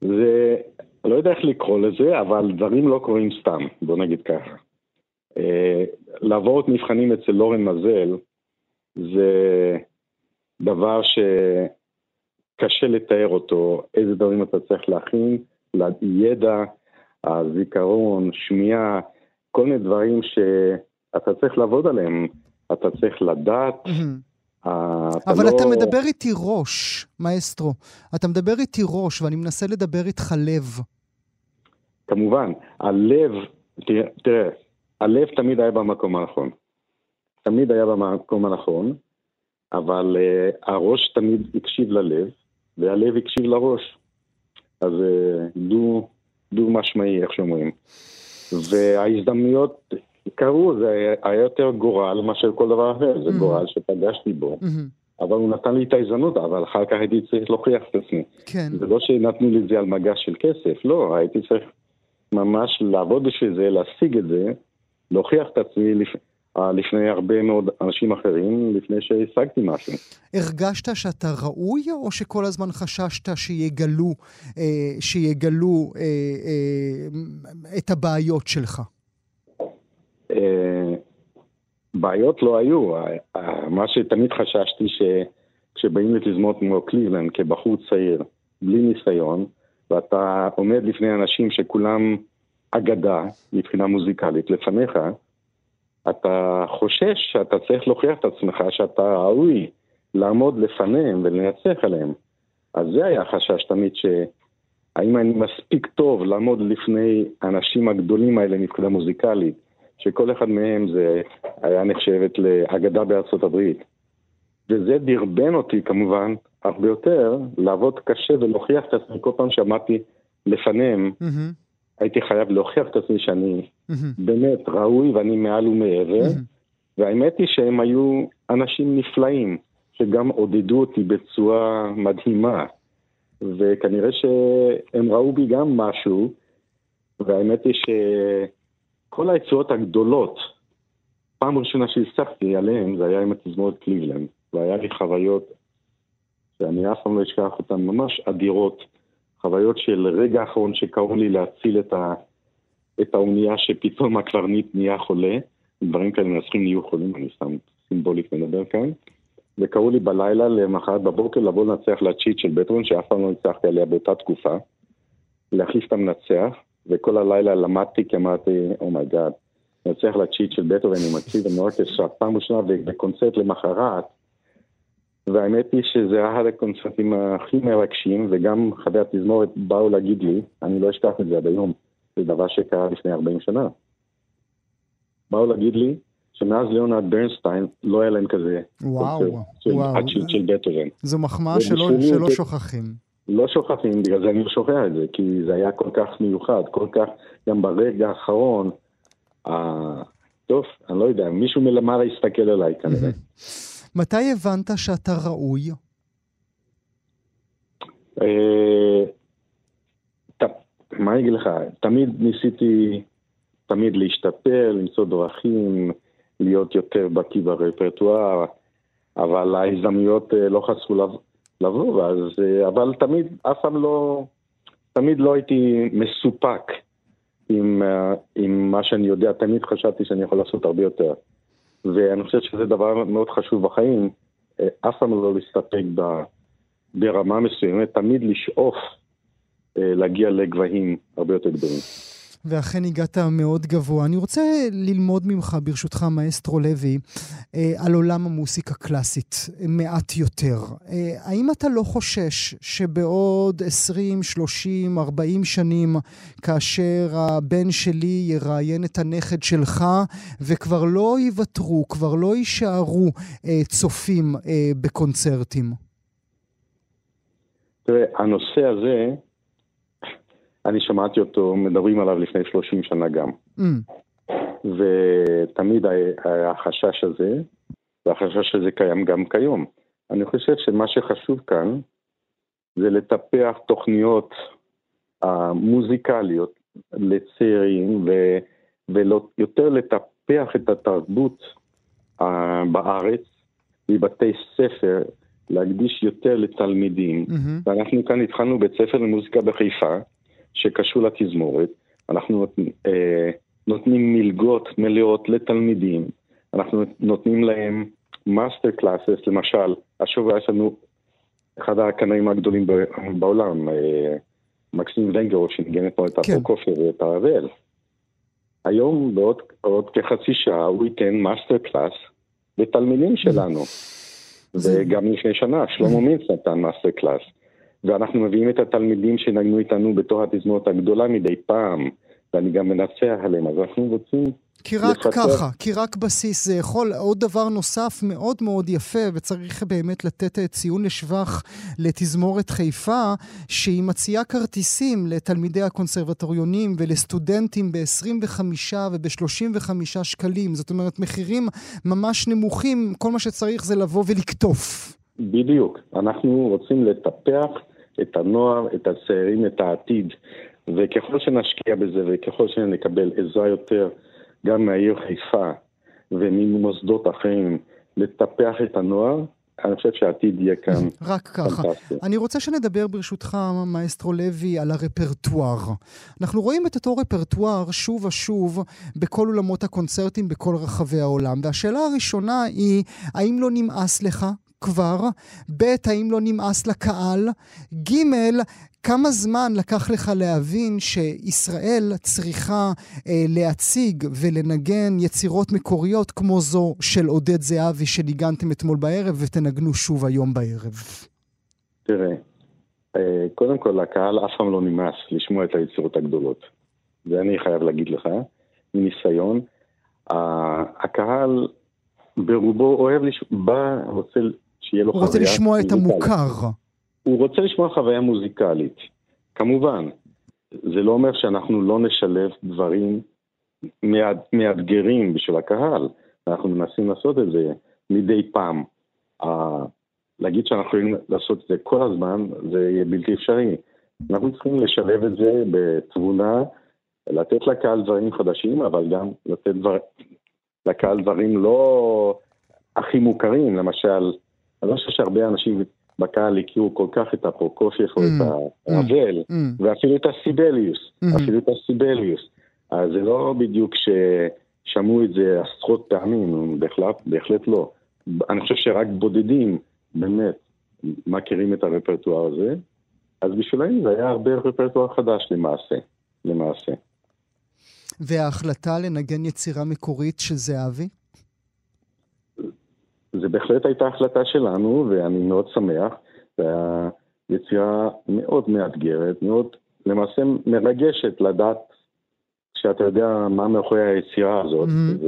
Speaker 5: זה, לא יודע איך לקרוא לזה, אבל דברים לא קורים סתם, בוא נגיד ככה. אה, לעבור את מבחנים אצל לורן מזל זה דבר שקשה לתאר אותו, איזה דברים אתה צריך להכין, ידע, הזיכרון, שמיעה, כל מיני דברים שאתה צריך לעבוד עליהם, אתה צריך לדעת.
Speaker 3: אתה אבל לא... אתה מדבר איתי ראש, מאסטרו. אתה מדבר איתי ראש, ואני מנסה לדבר איתך לב.
Speaker 5: כמובן, הלב, תראה, תראה, הלב תמיד היה במקום הנכון. תמיד היה במקום הנכון, אבל uh, הראש תמיד הקשיב ללב, והלב הקשיב לראש. אז uh, דו, דו משמעי, איך שאומרים. וההזדמנויות קרו, זה היה יותר גורל מאשר כל דבר אחר, זה mm-hmm. גורל שפגשתי בו. Mm-hmm. אבל הוא נתן לי את ההזדמנות, אבל אחר כך הייתי צריך להוכיח את עצמי. כן. זה לא שנתנו לי את זה על מגש של כסף, לא, הייתי צריך ממש לעבוד בשביל זה, להשיג את זה, להוכיח את עצמי לפ... אה, לפני הרבה מאוד אנשים אחרים, לפני שהשגתי משהו.
Speaker 3: הרגשת שאתה ראוי, או שכל הזמן חששת שיגלו, אה, שיגלו אה, אה, את הבעיות שלך?
Speaker 5: אה, בעיות לא היו. מה שתמיד חששתי, שכשבאים לתזמות כמו קליבלנד כבחור צעיר, בלי ניסיון, ואתה עומד לפני אנשים שכולם אגדה מבחינה מוזיקלית לפניך, אתה חושש שאתה צריך להוכיח את עצמך שאתה ראוי לעמוד לפניהם ולנצח עליהם. אז זה היה החשש תמיד, שהאם אני מספיק טוב לעמוד לפני האנשים הגדולים האלה מבחינה מוזיקלית, שכל אחד מהם זה היה נחשבת לאגדה בארצות הברית. וזה דרבן אותי כמובן הרבה יותר לעבוד קשה ולהוכיח את עצמי כל פעם שעמדתי לפניהם. Mm-hmm. הייתי חייב להוכיח את עצמי שאני. באמת ראוי ואני מעל ומעבר. והאמת היא שהם היו אנשים נפלאים, שגם עודדו אותי בצורה מדהימה. וכנראה שהם ראו בי גם משהו והאמת היא שכל היצירות הגדולות, פעם ראשונה שהצלחתי עליהן זה היה עם התזמורת קליבלנד, והיה לי חוויות שאני אף פעם לא אשכח אותן, ממש אדירות, חוויות של רגע האחרון שקראו לי להציל את, ה, את האונייה שפתאום הקברניט נהיה חולה, דברים כאלה מנסחים נהיו חולים, אני סתם סימבולית מדבר כאן, וקראו לי בלילה למחרת בבוקר לבוא לנצח לצ'יט של בטרון, שאף פעם לא ניצחתי עליה באותה תקופה, להחליף את המנצח, וכל הלילה למדתי כי אמרתי, אומייגאד, oh נצח לצ'יט של בטרון עם הציד המאורקסטרה, פעם ראשונה בקונצרט למחרת, והאמת היא שזה אחד הקונצרטים הכי מרגשים, וגם חבי התזמורת באו להגיד לי, אני לא אשכח את זה עד היום, זה דבר שקרה לפני 40 שנה. באו להגיד לי שמאז ליאונרד ברנסטיין לא היה להם כזה
Speaker 3: וואו,
Speaker 5: של,
Speaker 3: וואו.
Speaker 5: של, של בטהובן.
Speaker 3: זו מחמאה שלא, שלא שוכחים.
Speaker 5: לא שוכחים, בגלל זה אני לא שוכח את זה, כי זה היה כל כך מיוחד, כל כך, גם ברגע האחרון, אה, טוב, אני לא יודע, מישהו מלמעלה הסתכל עליי כנראה. [laughs]
Speaker 3: מתי הבנת שאתה ראוי?
Speaker 5: אה, מה אני אגיד לך, תמיד ניסיתי, תמיד להשתפר, למצוא דרכים, להיות יותר בקיא ברפרטואר, אבל ההזדמנויות אה, לא חסרו לבוא, אז, אה, אבל תמיד, אף פעם לא, תמיד לא הייתי מסופק עם, עם מה שאני יודע, תמיד חשבתי שאני יכול לעשות הרבה יותר. ואני חושב שזה דבר מאוד חשוב בחיים, אף פעם לא להסתפק ברמה מסוימת, תמיד לשאוף להגיע לגבהים הרבה יותר גדולים.
Speaker 3: ואכן הגעת מאוד גבוה. אני רוצה ללמוד ממך, ברשותך, מאסטרו לוי, על עולם המוסיקה קלאסית מעט יותר. האם אתה לא חושש שבעוד 20, 30, 40 שנים, כאשר הבן שלי יראיין את הנכד שלך, וכבר לא יוותרו, כבר לא יישארו צופים בקונצרטים?
Speaker 5: תראה, הנושא הזה, אני שמעתי אותו, מדברים עליו לפני 30 שנה גם. Mm. ותמיד היה החשש הזה, והחשש הזה קיים גם כיום. אני חושב שמה שחשוב כאן זה לטפח תוכניות המוזיקליות לצעירים, ו, ויותר לטפח את התרבות בארץ, מבתי ספר, להקדיש יותר לתלמידים. Mm-hmm. ואנחנו כאן התחלנו בית ספר למוזיקה בחיפה, שקשור לתזמורת. אנחנו אה, נותנים מלגות מלאות לתלמידים, אנחנו נותנים להם master classes, למשל, השבוע יש לנו אחד הפסנתרנים הגדולים בעולם, אה, מקסים ונגרו, שניגן אתמול את הפרוקופייב כן. ואת הרבל. היום, בעוד כחצי שעה, הוא ייתן master class לתלמידים שלנו. וגם לפני שנה, שלמה מינץ נתן master class. ואנחנו מביאים את התלמידים שנגנו איתנו בתור התזמורת הגדולה מדי פעם, ואני גם מנצח עליהם, אז אנחנו רוצים...
Speaker 3: כי רק לפתח... ככה, כי רק בסיס זה יכול. עוד דבר נוסף מאוד מאוד יפה, וצריך באמת לתת אה, ציון לשבח לתזמורת חיפה, שהיא מציעה כרטיסים לתלמידי הקונסרבטוריונים ולסטודנטים ב-25 וב-35 שקלים. זאת אומרת, מחירים ממש נמוכים, כל מה שצריך זה לבוא ולקטוף.
Speaker 5: בדיוק. אנחנו רוצים לטפח את הנוער, את הצעירים, את העתיד. וככל שנשקיע בזה וככל שנקבל עזרה יותר גם מהעיר חיפה וממוסדות אחרים לטפח את הנוער, אני חושב שהעתיד יהיה כאן
Speaker 3: רק ככה. פנטסטי. אני רוצה שנדבר ברשותך, מאסטרו לוי, על הרפרטואר. אנחנו רואים את אותו רפרטואר שוב ושוב בכל אולמות הקונצרטים בכל רחבי העולם. והשאלה הראשונה היא, האם לא נמאס לך כבר? ב', האם לא נמאס לקהל? ג', כמה זמן לקח לך להבין שישראל צריכה אה, להציג ולנגן יצירות מקוריות כמו זו של עודד זהבי שניגנתם אתמול בערב ותנגנו שוב היום בערב?
Speaker 5: תראה, אה, קודם כל, לקהל אף פעם לא נמאס לשמוע את היצירות הגדולות. זה אני חייב להגיד לך, מניסיון. הקהל ברובו אוהב, לש... בא, רוצה שיהיה לו
Speaker 3: חוויה... הוא רוצה לשמוע את המוכר.
Speaker 5: הוא רוצה לשמוע חוויה מוזיקלית, כמובן. זה לא אומר שאנחנו לא נשלב דברים מאתגרים בשביל הקהל. אנחנו מנסים לעשות את זה מדי פעם. להגיד שאנחנו יכולים לעשות את זה כל הזמן, זה יהיה בלתי אפשרי. אנחנו צריכים לשלב את זה בתבונה לתת לקהל דברים חדשים, אבל גם לתת דבר, לקהל דברים לא הכי מוכרים, למשל, אני לא חושב שהרבה אנשים בקהל הכירו כל כך את הפרוקופייך או את
Speaker 3: Mm.
Speaker 5: הרבל,
Speaker 3: Mm.
Speaker 5: ואפילו את הסיבליוס,
Speaker 3: Mhm.
Speaker 5: אפילו את הסיבליוס. אז זה לא בדיוק ששמעו את זה עשרות פעמים, בהחלט, בהחלט לא. אני חושב שרק בודדים באמת מכירים את הרפרטואר הזה, אז בשבילם זה היה הרבה רפרטואר חדש למעשה, למעשה.
Speaker 3: וההחלטה לנגן יצירה מקורית של זהבי?
Speaker 5: זה בהחלט הייתה החלטה שלנו, ואני מאוד שמח. זו הייתה יצירה מאוד מאתגרת, מאוד למעשה מרגשת לדעת שאתה יודע מה מאחורי היצירה הזאת,
Speaker 3: Mhm.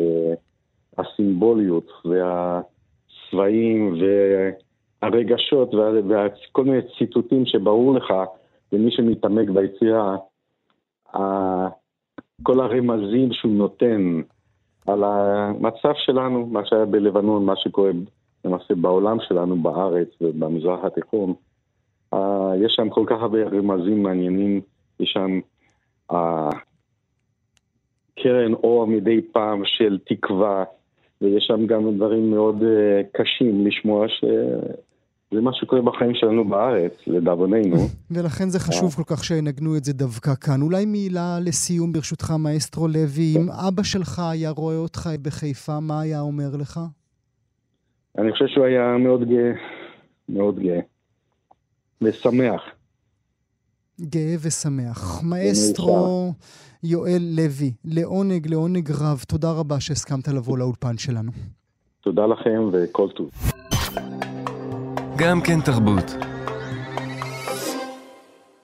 Speaker 5: והסימבוליות, והצבעים, והרגשות, וה- וכל מיני ציטוטים שברור לך, למי שמתעמק ביצירה, כל הרמזים שהוא נותן על המצב שלנו, מה שהיה בלבנון, מה שקורה למעשה בעולם שלנו, בארץ ובמזרח התיכון. אה, יש שם כל כך הרבה רמזים מעניינים, יש שם אה, קרן אור מדי פעם של תקווה, ויש שם גם דברים מאוד אה, קשים לשמוע שזה מה שקורה בחיים שלנו בארץ, לדאבוננו. [laughs]
Speaker 3: ולכן זה חשוב כל כך שינגנו את זה דווקא כאן. אולי מילה לסיום, ברשותך, מאסטרו לוי, אם אבא שלך היה רואה אותך בחיפה, מה היה אומר לך?
Speaker 5: אני חושב שהוא היה מאוד גאה, מאוד גאה, ושמח.
Speaker 3: גאה ושמח. מאסטרו יואל לוי, לעונג, לעונג רב, תודה רבה שהסכמת לבוא לאולפן שלנו.
Speaker 5: תודה לכם וכל טוב.
Speaker 2: גם כן תרבות.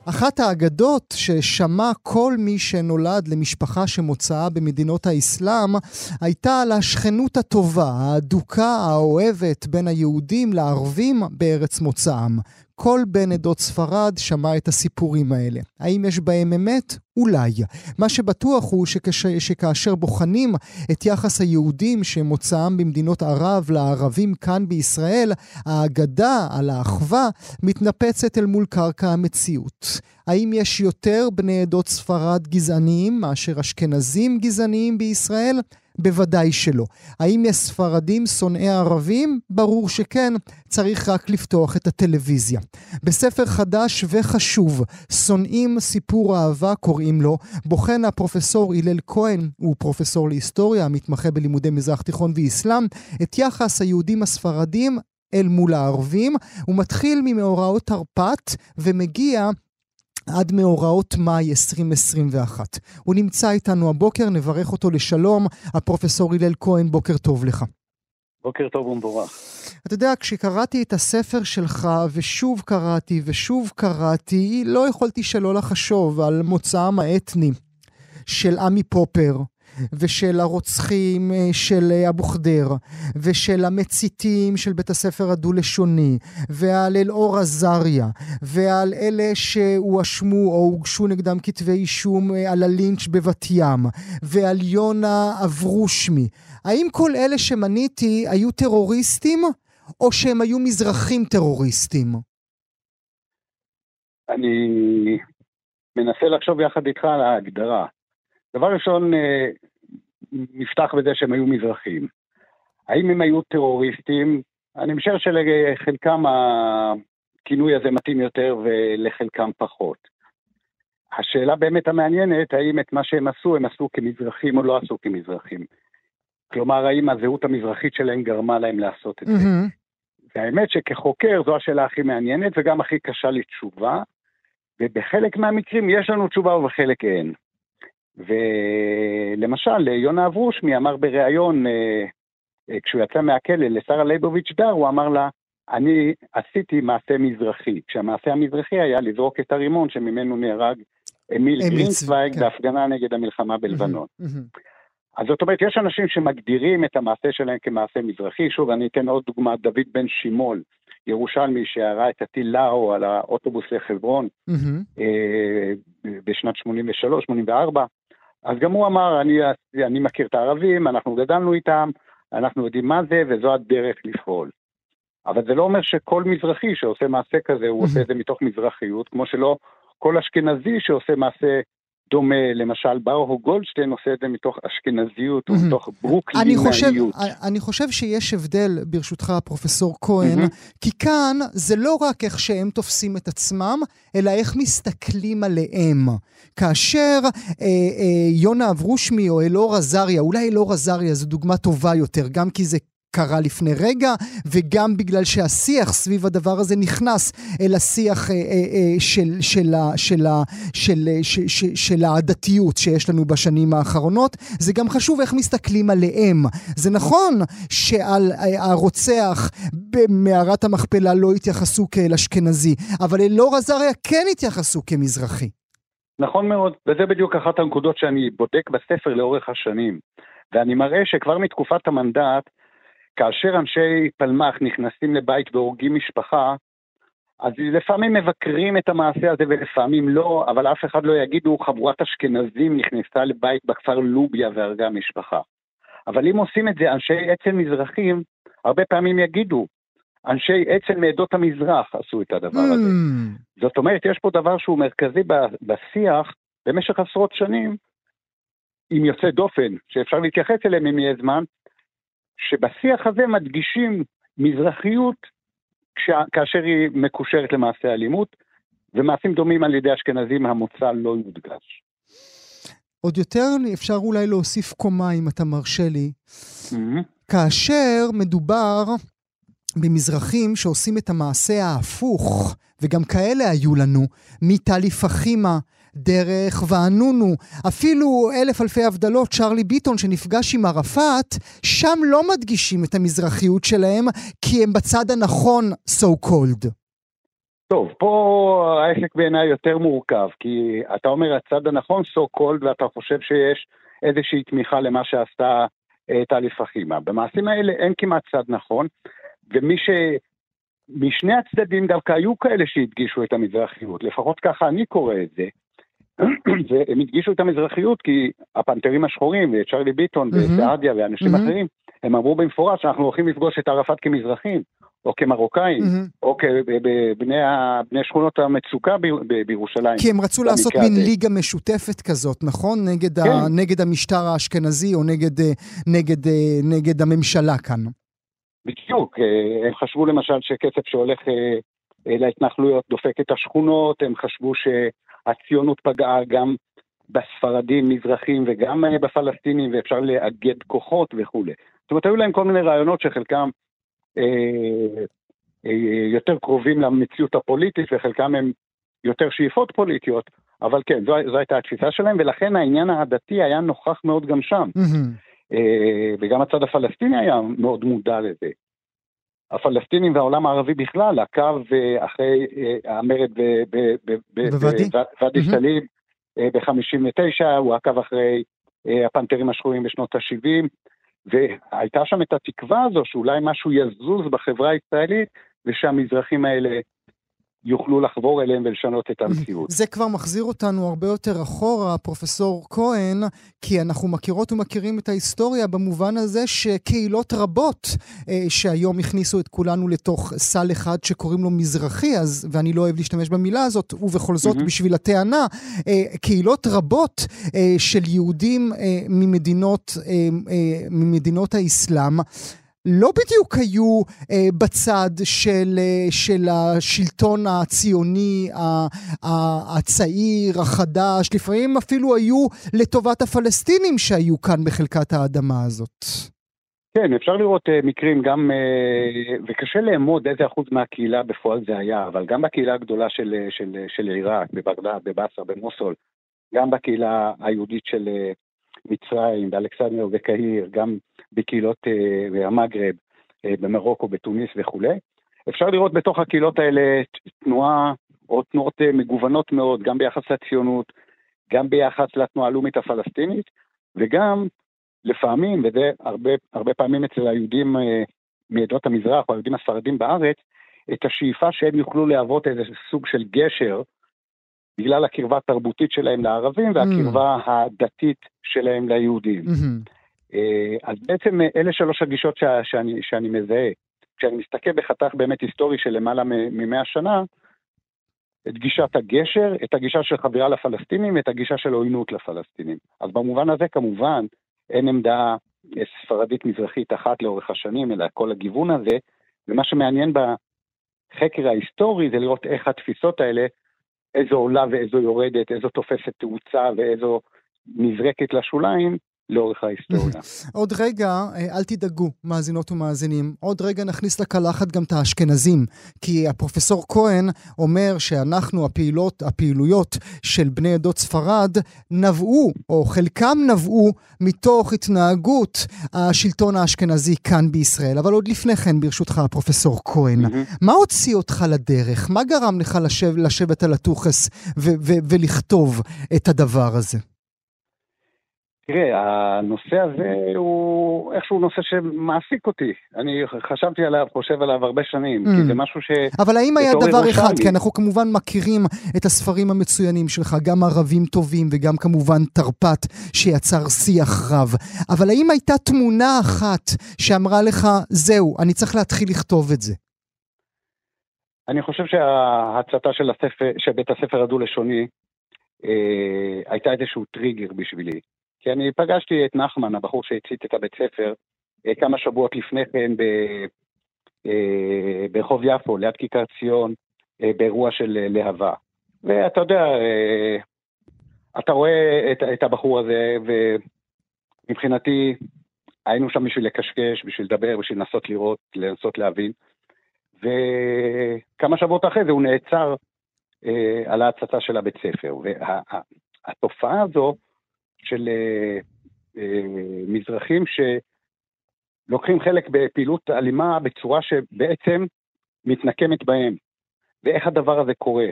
Speaker 3: אחת האגדות ששמע כל מי שנולד למשפחה שמוצאה במדינות האסלאם הייתה על השכנות הטובה, ההדוקה, האוהבת בין היהודים לערבים בארץ מוצאם. כל בן עדות ספרד שמע את הסיפורים האלה. האם יש בהם אמת? אולי. מה שבטוח הוא שכש, שכאשר בוחנים את יחס היהודים שמוצאם במדינות ערב לערבים כאן בישראל, האגדה על האחווה מתנפצת אל מול קרקע המציאות. האם יש יותר בני עדות ספרד גזעניים מאשר אשכנזים גזעניים בישראל? בוודאי שלא. האם יש ספרדים שונאי ערבים? ברור שכן, צריך רק לפתוח את הטלוויזיה. בספר חדש וחשוב, שונאים סיפור אהבה קוראים לו, בוחן הפרופסור הלל כהן, הוא פרופסור להיסטוריה, המתמחה בלימודי מזרח תיכון ואסלאם, את יחס היהודים הספרדים אל מול הערבים. הוא מתחיל ממאורעות תרפ"ט ומגיע עד מאורעות מאי 2021. הוא נמצא איתנו הבוקר, נברך אותו לשלום. הפרופסור הלל כהן, בוקר טוב לך.
Speaker 6: בוקר טוב ומבורך.
Speaker 3: אתה יודע, כשקראתי את הספר שלך, ושוב קראתי ושוב קראתי, לא יכולתי שלא לחשוב על מוצאם האתני של עמי פופר, ושל הרוצחים אה, של אה, אבו ח'דיר, ושל המציתים של בית הספר הדו-לשוני, ועל אלאור עזריה, ועל אלה שהואשמו או הוגשו נגדם כתבי אישום אה, על הלינץ' בבת ים, ועל יונה אברושמי. האם כל אלה שמניתי היו טרוריסטים, או שהם היו מזרחים טרוריסטים?
Speaker 6: אני מנסה לחשוב יחד איתך על ההגדרה. דבר ראשון, אה, נפתח בזה שהם היו מזרחים. האם הם היו טרוריסטים? אני משער שלחלקם הכינוי הזה מתאים יותר ולחלקם פחות. השאלה באמת המעניינת, האם את מה שהם עשו, הם עשו כמזרחים או לא עשו כמזרחים. כלומר, האם הזהות המזרחית שלהם גרמה להם לעשות את זה.
Speaker 3: מהמם.
Speaker 6: והאמת שכחוקר זו השאלה הכי מעניינת וגם הכי קשה לתשובה, ובחלק מהמקרים יש לנו תשובה ובחלק אין. ולמשל, יונה אברושמי אמר בריאיון, אה, אה, כשהוא יצא מהכלא לשרה ליבוביץ' דר, הוא אמר לה, אני עשיתי מעשה מזרחי, כשהמעשה המזרחי היה לזרוק את הרימון שממנו נהרג אמיל גרינצוויג
Speaker 3: כן.
Speaker 6: בהפגנה נגד המלחמה בלבנון. אז זאת אומרת, יש אנשים שמגדירים את המעשה שלהם כמעשה מזרחי. שוב, אני אתן עוד דוגמה, דוד בן שימול, ירושלמי, שירה את הטיל לאו על האוטובוס לחברון
Speaker 3: מהמם.
Speaker 6: אה, בשנת 83-84, אז גם הוא אמר, אני, אני מכיר את הערבים, אנחנו גדלנו איתם, אנחנו יודעים מה זה, וזו הדרך לפעול. אבל זה לא אומר שכל מזרחי שעושה מעשה כזה, הוא עושה את זה מתוך מזרחיות, כמו שלא כל אשכנזי שעושה מעשה דומה, למשל ברוך גולדשטיין עושה את זה מתוך אשכנזיות
Speaker 3: מהמם.
Speaker 6: ומתוך
Speaker 3: אני חושב,
Speaker 6: ברוקלינאיות.
Speaker 3: אני חושב שיש הבדל, ברשותך, פרופסור כהן, כי כאן זה לא רק איך שהם תופסים את עצמם, אלא איך מסתכלים עליהם. כאשר אה, אה, יונה אברושמי או אלאור עזריה, אולי אלאור עזריה זו דוגמה טובה יותר, גם כי זה קרה לפני רגע, וגם בגלל שהשיח סביב הדבר הזה נכנס אל השיח של, של העדתיות שיש לנו בשנים האחרונות. זה גם חשוב איך מסתכלים עליהם. זה נכון שעל אה, הרוצח במערת המכפלה לא התייחסו כאל אשכנזי, אבל אלאור עזריה כן התייחסו כמזרחי.
Speaker 6: נכון מאוד, וזה בדיוק אחת הנקודות שאני בודק בספר לאורך השנים. ואני מראה שכבר מתקופת המנדט, כאשר אנשי פלמ"ח נכנסים לבית והורגים משפחה, אז לפעמים מבקרים את המעשה הזה ולפעמים לא, אבל אף אחד לא יגידו חבורת אשכנזים נכנסה לבית בכפר לוביה והרגה משפחה. אבל אם עושים את זה אנשי אצ"ל מזרחים, הרבה פעמים יגידו, אנשי אצ"ל מעדות המזרח עשו את הדבר הזה.
Speaker 3: Mm,
Speaker 6: זאת אומרת, יש פה דבר שהוא מרכזי בשיח במשך עשרות שנים, עם יוצא דופן, שאפשר להתייחס אליהם אם יהיה זמן, שבשיח הזה מדגישים מזרחיות כאשר היא מקושרת למעשה אלימות, ומעשים דומים על ידי אשכנזים המוצא לא יודגש.
Speaker 3: עוד יותר אפשר אולי להוסיף קומה, אם אתה מרשה לי.
Speaker 6: Mm-hmm.
Speaker 3: כאשר מדובר במזרחים שעושים את המעשה ההפוך, וגם כאלה היו לנו, מטלי פחימה, דרך וענונו, אפילו אלף אלפי הבדלות, צ'רלי ביטון שנפגש עם ערפאת, שם לא מדגישים את המזרחיות שלהם, כי הם בצד הנכון, so called.
Speaker 6: טוב, פה העסק בעיניי יותר מורכב, כי אתה אומר הצד הנכון, so called, ואתה חושב שיש איזושהי תמיכה למה שעשתה אה, טלי פחימה. במעשים האלה אין כמעט צד נכון, ומי ש... משני הצדדים דווקא היו כאלה שהדגישו את המזרחיות, לפחות ככה אני קורא את זה. והם הדגישו את המזרחיות כי הפנתרים השחורים, וצ'רלי ביטון. וסעדיה ואנשים. אחרים, הם אמרו במפורש שאנחנו הולכים לפגוש את ערפאת כמזרחים, או כמרוקאים. או כבני שכונות המצוקה בירושלים.
Speaker 3: כי הם רצו לעשות מין. ליגה משותפת כזאת, נכון? נגד,
Speaker 6: כן.
Speaker 3: נגד המשטר האשכנזי או נגד, אה, נגד, אה, נגד הממשלה כאן.
Speaker 6: בדיוק, אה, הם חשבו למשל שכסף שהולך להתנחלויות דופק את השכונות, הם חשבו שהציונות פגעה גם בספרדים, מזרחים וגם אה, בפלסטינים, ואפשר לאגד כוחות וכולי. זאת אומרת, היו להם כל מיני רעיונות שחלקם אה, אה, יותר קרובים למציאות הפוליטית וחלקם הם יותר שאיפות פוליטיות, אבל כן, זו, זו הייתה התפיסה שלהם, ולכן העניין העדתי היה נוכח מאוד גם שם.
Speaker 3: מהמם.
Speaker 6: אה, וגם הצד הפלסטיני היה מאוד מודע לזה. הפלסטינים והעולם הערבי בכלל, הקו אה, אחרי אה, המרד
Speaker 3: בוואדי?
Speaker 6: סאליב ב-59, הוא עקב אחרי אה, הפנתרים השחורים בשנות ה-70, והייתה שם את התקווה הזו שאולי משהו יזוז בחברה הישראלית, ושהמזרחים האלה יוכלו לחבור אליהם ולשנות את המציאות.
Speaker 3: זה כבר מחזיר אותנו הרבה יותר אחורה, פרופסור כהן, כי אנחנו מכירות ומכירים את ההיסטוריה במובן הזה שקהילות רבות אה, שהיום הכניסו את כולנו לתוך סל אחד שקוראים לו מזרחי, אז, ואני לא אוהב להשתמש במילה הזאת, ובכל זאת
Speaker 6: מהמם.
Speaker 3: בשביל הטענה, אה, קהילות רבות אה, של יהודים אה, ממדינות, אה, אה, ממדינות האסלאם, לא בדיוק היו אה, בצד של, אה, של השלטון הציוני ה- ה- הצעיר, החדש, לפעמים אפילו היו לטובת הפלסטינים שהיו כאן בחלקת האדמה הזאת.
Speaker 6: כן, אפשר לראות uh, מקרים גם, uh, וקשה לאמוד איזה אחוז מהקהילה בפועל זה היה, אבל גם בקהילה הגדולה של, אה, של, אה, של עיראק, בבגדד, בבאסר, במוסול, גם בקהילה היהודית של uh, מצרים, באלכסנדר וקהיר, גם בקהילות uh, המגרב, uh, במרוקו, בתוניס וכולי. אפשר לראות בתוך הקהילות האלה תנועה או תנועות uh, מגוונות מאוד, גם ביחס לציונות, גם ביחס לתנועה הלאומית הפלסטינית, וגם לפעמים, וזה הרבה, הרבה פעמים אצל היהודים אה, מעדות המזרח או היהודים הספרדים בארץ, את השאיפה שהם יוכלו להוות איזה סוג של גשר בגלל הקרבה התרבותית שלהם לערבים והקרבה הדתית שלהם ליהודים.
Speaker 3: מהמם.
Speaker 6: אה, אז בעצם אה, אלה שלוש הגישות שה, שאני, שאני מזהה. כשאני מסתכל בחתך באמת היסטורי של למעלה ממאה שנה, את גישת הגשר, את הגישה של חבירה לפלסטינים ואת הגישה של עוינות לפלסטינים. אז במובן הזה כמובן אין עמדה ספרדית מזרחית אחת לאורך השנים, אלא כל הגיוון הזה, ומה שמעניין בחקר ההיסטורי זה לראות איך התפיסות האלה, איזו עולה ואיזו יורדת, איזו תופסת תאוצה ואיזו נזרקת לשוליים, לאורך ההיסטוריה. [laughs]
Speaker 3: עוד רגע, אה, אל תדאגו, מאזינות ומאזינים, עוד רגע נכניס לקלחת גם את האשכנזים, כי הפרופסור כהן אומר שאנחנו, הפעילות, הפעילויות של בני עדות ספרד, נבעו, או חלקם נבעו, מתוך התנהגות השלטון האשכנזי כאן בישראל. אבל עוד לפני כן, ברשותך, הפרופסור כהן. מה הוציא אותך לדרך? מה גרם לך לשב, לשבת על הטוחס ולכתוב את הדבר הזה?
Speaker 6: תראה, הנושא הזה הוא איכשהו נושא שמעסיק אותי. אני חשבתי עליו, חושב עליו הרבה שנים, mm. כי זה משהו ש...
Speaker 3: אבל האם היה דבר אחד, כי אנחנו כמובן מכירים את הספרים המצוינים שלך, גם ערבים טובים וגם כמובן תרפ"ט שיצר שיח רב, אבל האם הייתה תמונה אחת שאמרה לך, זהו, אני צריך להתחיל לכתוב את זה?
Speaker 6: אני חושב שההצתה של, הספר, של בית הספר הדו-לשוני אה, הייתה איזשהו טריגר בשבילי. כי אני פגשתי את נחמן, הבחור שהצית את הבית ספר, אה, כמה שבועות לפני כן ב, אה, ברחוב יפו, ליד כיכר ציון, אה, באירוע של להבה. ואתה יודע, אתה רואה את, את הבחור הזה, ומבחינתי היינו שם בשביל לקשקש, בשביל לדבר, בשביל לנסות לראות, לנסות להבין. וכמה שבועות אחרי זה הוא נעצר אה, על ההצצה של הבית ספר. והתופעה וה, הזו של אה, אה, מזרחים שלוקחים חלק בפעילות אלימה בצורה שבעצם מתנקמת בהם. ואיך הדבר הזה קורה.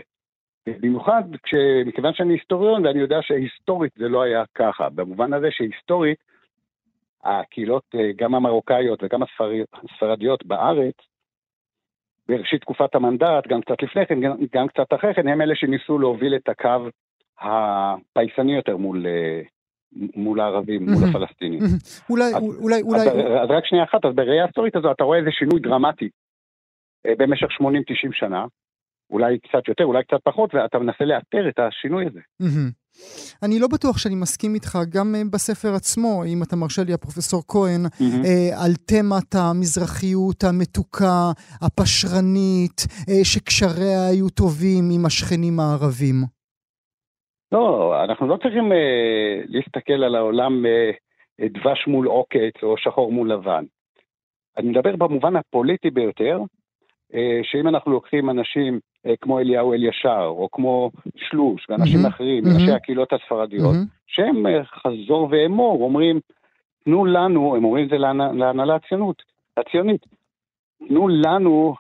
Speaker 6: במיוחד מכיוון שאני היסטוריון ואני יודע שהיסטורית זה לא היה ככה, במובן הזה שהיסטורית הקהילות, אה, גם המרוקאיות וגם הספרדיות בארץ, בראשית תקופת המנדט, גם קצת לפני כן, גם, גם קצת אחרי כן, הם אלה שניסו להוביל את הקו הפייסני יותר מול, אה, מול הערבים, מול הפלסטינים.
Speaker 3: אולי, אז, אולי, אולי...
Speaker 6: אז, רק שנייה אחת, אז בראייה הסטורית הזו אתה רואה איזה שינוי דרמטי אה, במשך 80-90 שנה, אולי קצת יותר, אולי קצת פחות, ואתה מנסה לאתר את השינוי הזה.
Speaker 3: אני לא בטוח שאני מסכים איתך, גם אה, בספר עצמו, אם אתה מרשה לי, הפרופסור כהן, mm-hmm. על תמת המזרחיות המתוקה, הפשרנית, שקשריה היו טובים עם השכנים הערבים.
Speaker 6: לא, אנחנו לא צריכים אה, להסתכל על העולם אה, דבש מול עוקץ או שחור מול לבן. אני מדבר במובן הפוליטי ביותר, אה, שאם אנחנו לוקחים אנשים אה, כמו אליהו אלישר, או כמו שלוש, ואנשים mm-hmm, אחרים, mm-hmm. ראשי הקהילות הספרדיות, mm-hmm. שהם אה, חזור ואמור, אומרים, תנו לנו, הם אומרים את זה להנהלה הציונות, הציונית, תנו לנו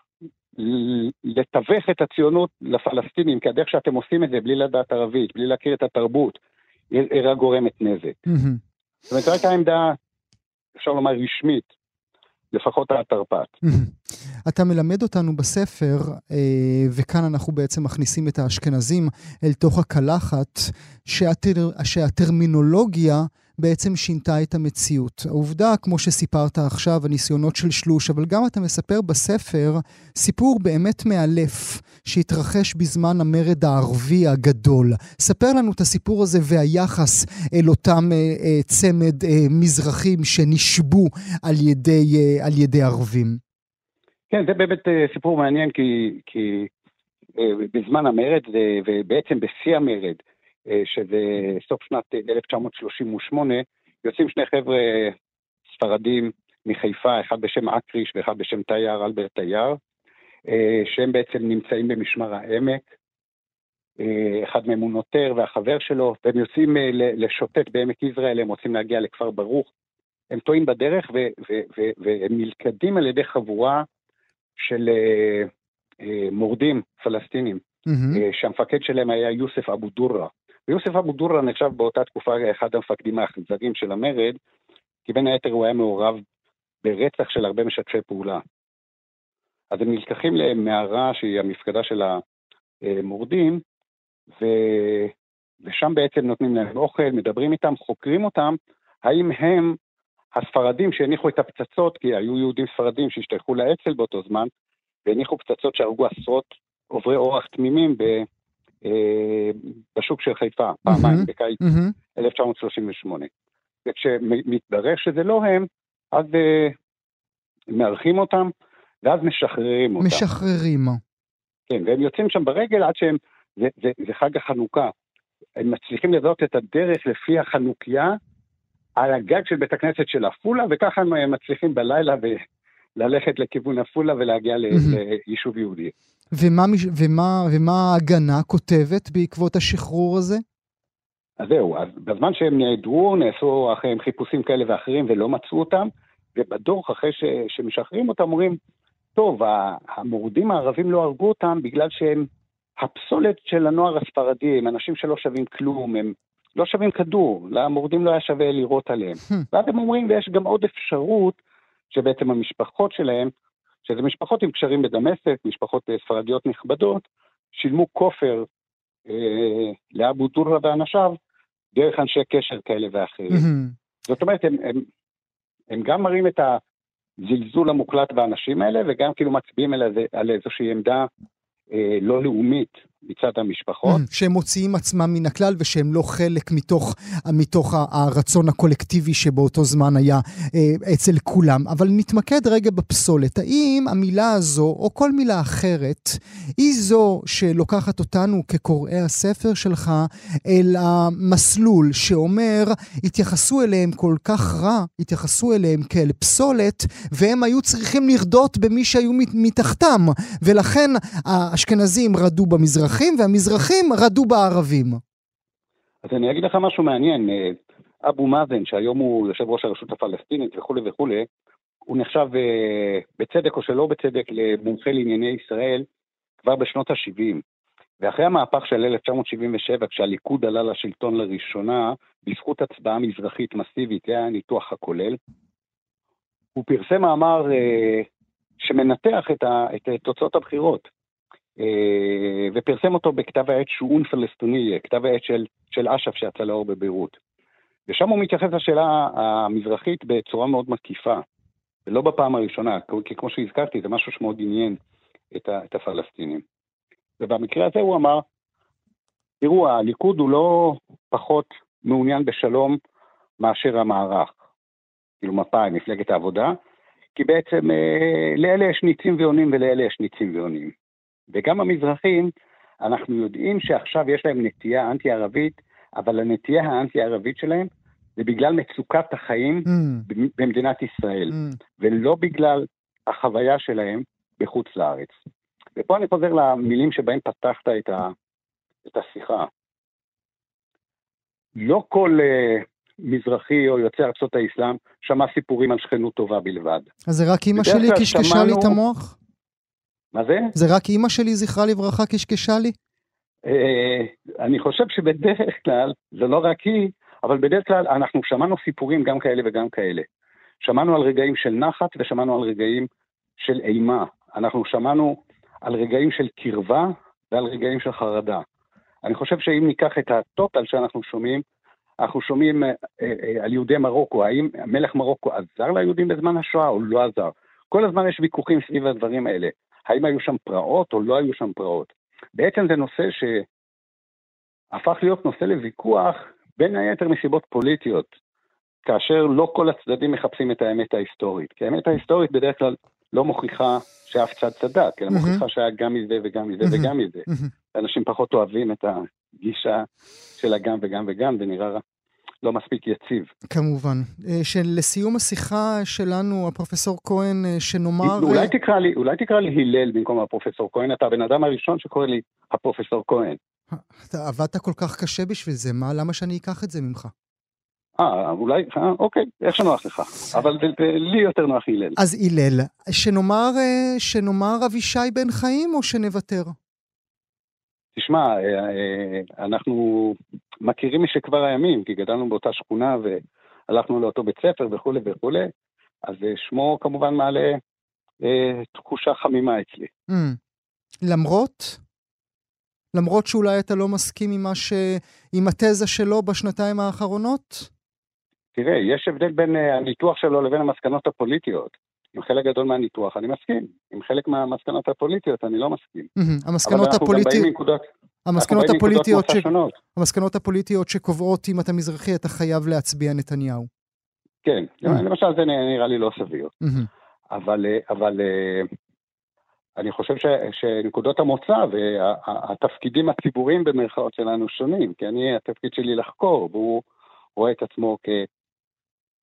Speaker 6: לתווך את הציונות לפלסטינים, כי הדרך שאתם עושים את זה בלי לדעת ערבית, בלי להכיר את התרבות, היא רק גורמת נזק. זאת אומרת, רק העמדה, אפשר לומר, רשמית, לפחות התרפ"ט.
Speaker 3: אתה מלמד אותנו בספר, אה, וכאן אנחנו בעצם מכניסים את האשכנזים אל תוך הקלחת, שהטר, שהטרמינולוגיה בעצם שינתה את המציאות. העובדה, כמו שסיפרת עכשיו, הניסיונות של שלוש, אבל גם אתה מספר בספר סיפור באמת מאלף שהתרחש בזמן המרד הערבי הגדול. ספר לנו את הסיפור הזה והיחס אל אותם אה, אה, צמד אה, מזרחים שנשבו על ידי, אה, על ידי ערבים.
Speaker 6: כן, זה באמת אה, סיפור מעניין כי, כי אה, בזמן המרד, ובעצם בשיא המרד, אה, שזה סוף שנת 1938, יוצאים שני חבר'ה ספרדים מחיפה, אחד בשם אקריש ואחד בשם תייר, אלברט תייר, אה, שהם בעצם נמצאים במשמר העמק. אה, אחד מהם הוא נוטר והחבר שלו, והם יוצאים לשוטט בעמק יזרעאל, הם רוצים להגיע לכפר ברוך. הם טועים בדרך והם נלכדים על ידי חבורה של מורדים פלסטינים, mm-hmm. שהמפקד שלהם היה יוסף אבו דורה. ויוסף אבו דורה נחשב באותה תקופה אחד המפקדים האכזרים של המרד, כי בין היתר הוא היה מעורב ברצח של הרבה משתפי פעולה. אז הם נלקחים למערה שהיא המפקדה של המורדים, ו... ושם בעצם נותנים להם אוכל, מדברים איתם, חוקרים אותם, האם הם הספרדים שהניחו את הפצצות, כי היו יהודים ספרדים שהשתייכו לאצ"ל באותו זמן, והניחו פצצות שהרגו עשרות עוברי אורח תמימים בשוק של חיפה, פעמיים בקיץ 1938. וכשמתברר שזה לא הם, אז אה, מארחים אותם, ואז משחררים אותם.
Speaker 3: משחררים.
Speaker 6: כן, והם יוצאים שם ברגל עד שהם, זה, זה, זה חג החנוכה. הם מצליחים לזהות את הדרך לפי החנוכיה על הגג של בית הכנסת של עפולה, וככה הם מצליחים בלילה ו... ללכת לכיוון עפולה ולהגיע ליישוב יהודי.
Speaker 3: ומה, ומה, ומה ההגנה כותבת בעקבות השחרור הזה?
Speaker 6: אז זהו, אז בזמן שהם נעדרו, נעשו אחריהם חיפושים כאלה ואחרים ולא מצאו אותם, ובדוח, אחרי ש, שמשחררים אותם, אומרים, טוב, המורדים הערבים לא הרגו אותם בגלל שהם הפסולת של הנוער הספרדי, הם אנשים שלא שווים כלום, הם לא שווים כדור, למורדים לא היה שווה לירות עליהם. ואז הם אומרים, ויש גם עוד אפשרות, שבעצם המשפחות שלהם, שזה משפחות עם קשרים בדמשק, משפחות אה, ספרדיות נכבדות, שילמו כופר אה, לאבו דורה ואנשיו דרך אנשי קשר כאלה ואחרים. Mm-hmm. זאת אומרת, הם, הם, הם גם מראים את הזלזול המוחלט באנשים האלה, וגם כאילו מצביעים על, על איזושהי עמדה אה, לא לאומית מצד המשפחות. Mm,
Speaker 3: שהם מוציאים עצמם מן הכלל ושהם לא חלק מתוך, מתוך הרצון הקולקטיבי שבאותו זמן היה אה, אצל כולם. אבל נתמקד רגע בפסולת. האם המילה הזו, או כל מילה אחרת, היא זו שלוקחת אותנו כקוראי הספר שלך אל המסלול שאומר, התייחסו אליהם כל כך רע, התייחסו אליהם כאל פסולת, והם היו צריכים לרדות במי שהיו מתחתם. ולכן האשכנזים רדו במזרח. המזרחים, והמזרחים רדו בערבים.
Speaker 6: אז אני אגיד לך משהו מעניין. אה, אבו מאזן, שהיום הוא יושב ראש הרשות הפלסטינית וכולי וכולי, הוא נחשב אה, בצדק או שלא בצדק למומחה לענייני ישראל כבר בשנות ה-70. ואחרי המהפך של 1977, כשהליכוד עלה לשלטון לראשונה, בזכות הצבעה מזרחית מסיבית, זה היה הניתוח הכולל, הוא פרסם מאמר אה, שמנתח את, ה, את תוצאות הבחירות. אה, ופרסם אותו בכתב העת שאון פלסטיני, כתב העת של, של אש"ף שיצא לאור בביירות. ושם הוא מתייחס לשאלה המזרחית בצורה מאוד מקיפה, ולא בפעם הראשונה, כי כמו שהזכרתי, זה משהו שמאוד עניין את, ה, את הפלסטינים. ובמקרה הזה הוא אמר, תראו, הליכוד הוא לא פחות מעוניין בשלום מאשר המערך, כאילו מפא"י, מפלגת העבודה, כי בעצם אה, לאלה יש ניצים ועונים ולאלה יש ניצים ועונים. וגם המזרחים, אנחנו יודעים שעכשיו יש להם נטייה אנטי-ערבית, אבל הנטייה האנטי-ערבית שלהם זה בגלל מצוקת החיים mm. במדינת ישראל, mm. ולא בגלל החוויה שלהם בחוץ לארץ. ופה אני חוזר למילים שבהם פתחת את, ה, את השיחה. לא כל uh, מזרחי או יוצא ארצות האסלאם שמע סיפורים על שכנות טובה בלבד.
Speaker 3: אז זה רק אימא שלי קשקשה. לי את המוח?
Speaker 6: מה זה?
Speaker 3: זה רק אימא שלי, זכרה לברכה, קשקשה לי?
Speaker 6: אה, אני חושב שבדרך כלל, זה לא רק היא, אבל בדרך כלל אנחנו שמענו סיפורים גם כאלה וגם כאלה. שמענו על רגעים של נחת ושמענו על רגעים של אימה. אנחנו שמענו על רגעים של קרבה ועל רגעים של חרדה. אני חושב שאם ניקח את הטוטל שאנחנו שומעים, אנחנו שומעים אה, אה, על יהודי מרוקו, האם מלך מרוקו עזר ליהודים בזמן השואה או לא עזר? כל הזמן יש ויכוחים סביב הדברים האלה. האם היו שם פרעות או לא היו שם פרעות. בעצם זה נושא שהפך להיות נושא לוויכוח, בין היתר מסיבות פוליטיות, כאשר לא כל הצדדים מחפשים את האמת ההיסטורית. כי האמת ההיסטורית בדרך כלל לא מוכיחה שאף צד צדק, אלא mm-hmm. מוכיחה שהיה גם מזה וגם מזה mm-hmm. וגם מזה. Mm-hmm. אנשים פחות אוהבים את הגישה של הגם וגם וגם, זה נראה לא מספיק יציב.
Speaker 3: כמובן. אה, שלסיום השיחה שלנו, הפרופסור כהן, אה, שנאמר...
Speaker 6: אולי אה, תקרא לי, אולי תקרא לי הלל במקום הפרופסור כהן, אתה הבן אדם הראשון שקורא לי הפרופסור כהן.
Speaker 3: אתה עבדת כל כך קשה בשביל זה, מה, למה שאני אקח את זה ממך?
Speaker 6: אה, אולי, אה, אוקיי, איך שנוח לך. אבל לי יותר נוח הלל.
Speaker 3: אז הלל, שנאמר, שנאמר אבישי בן חיים או שנוותר?
Speaker 6: תשמע, אנחנו מכירים משכבר הימים, כי גדלנו באותה שכונה והלכנו לאותו בית ספר וכולי וכולי, אז אה, שמו כמובן מעלה אה, תחושה חמימה אצלי. Mm.
Speaker 3: למרות? למרות שאולי אתה לא מסכים עם, ש... עם התזה שלו בשנתיים האחרונות?
Speaker 6: תראה, יש הבדל בין הניתוח שלו לבין המסקנות הפוליטיות. עם חלק גדול מהניתוח אני מסכים, עם חלק מהמסקנות הפוליטיות אני לא מסכים.
Speaker 3: Mm-hmm. המסקנות הפוליטיות... המסקנות הפוליטיות, ש... המסקנות הפוליטיות שקובעות אם אתה מזרחי אתה חייב להצביע נתניהו.
Speaker 6: כן,
Speaker 3: אה.
Speaker 6: למשל זה נראה לי לא סביר.
Speaker 3: מהמם.
Speaker 6: אבל, אה, אבל אה, אני חושב ש, שנקודות המוצא והתפקידים הציבוריים במרכאות שלנו שונים, כי אני, התפקיד שלי לחקור, והוא רואה את עצמו כ,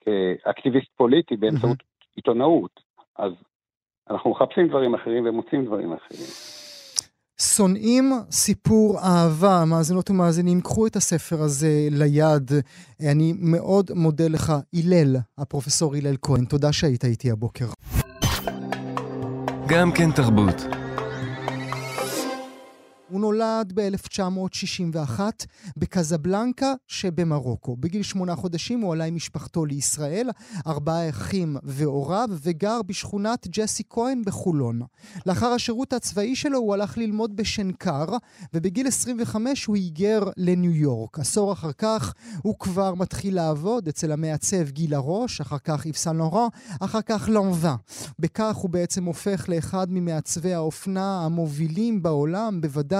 Speaker 6: כאקטיביסט פוליטי באמצעות עיתונאות. אז אנחנו מחפשים דברים אחרים ומוצאים דברים אחרים.
Speaker 3: שונאים סיפור אהבה, מאזינות ומאזינים, קחו את הספר הזה ליד. אני מאוד מודה לך, הלל, הפרופסור הלל כהן. תודה שהיית איתי הבוקר.
Speaker 2: גם כן תרבות.
Speaker 3: הוא נולד ב-1961 בקזבלנקה שבמרוקו. בגיל שמונה חודשים הוא עלה עם משפחתו לישראל, ארבעה אחים והוריו, וגר בשכונת ג'סי כהן בחולון. לאחר השירות הצבאי שלו הוא הלך ללמוד בשנקר, ובגיל 25 הוא היגר לניו יורק. עשור אחר כך הוא כבר מתחיל לעבוד אצל המעצב גיל הראש, אחר כך איב סן לורן, אחר כך לנבה. בכך הוא בעצם הופך לאחד ממעצבי האופנה המובילים בעולם, בוודאי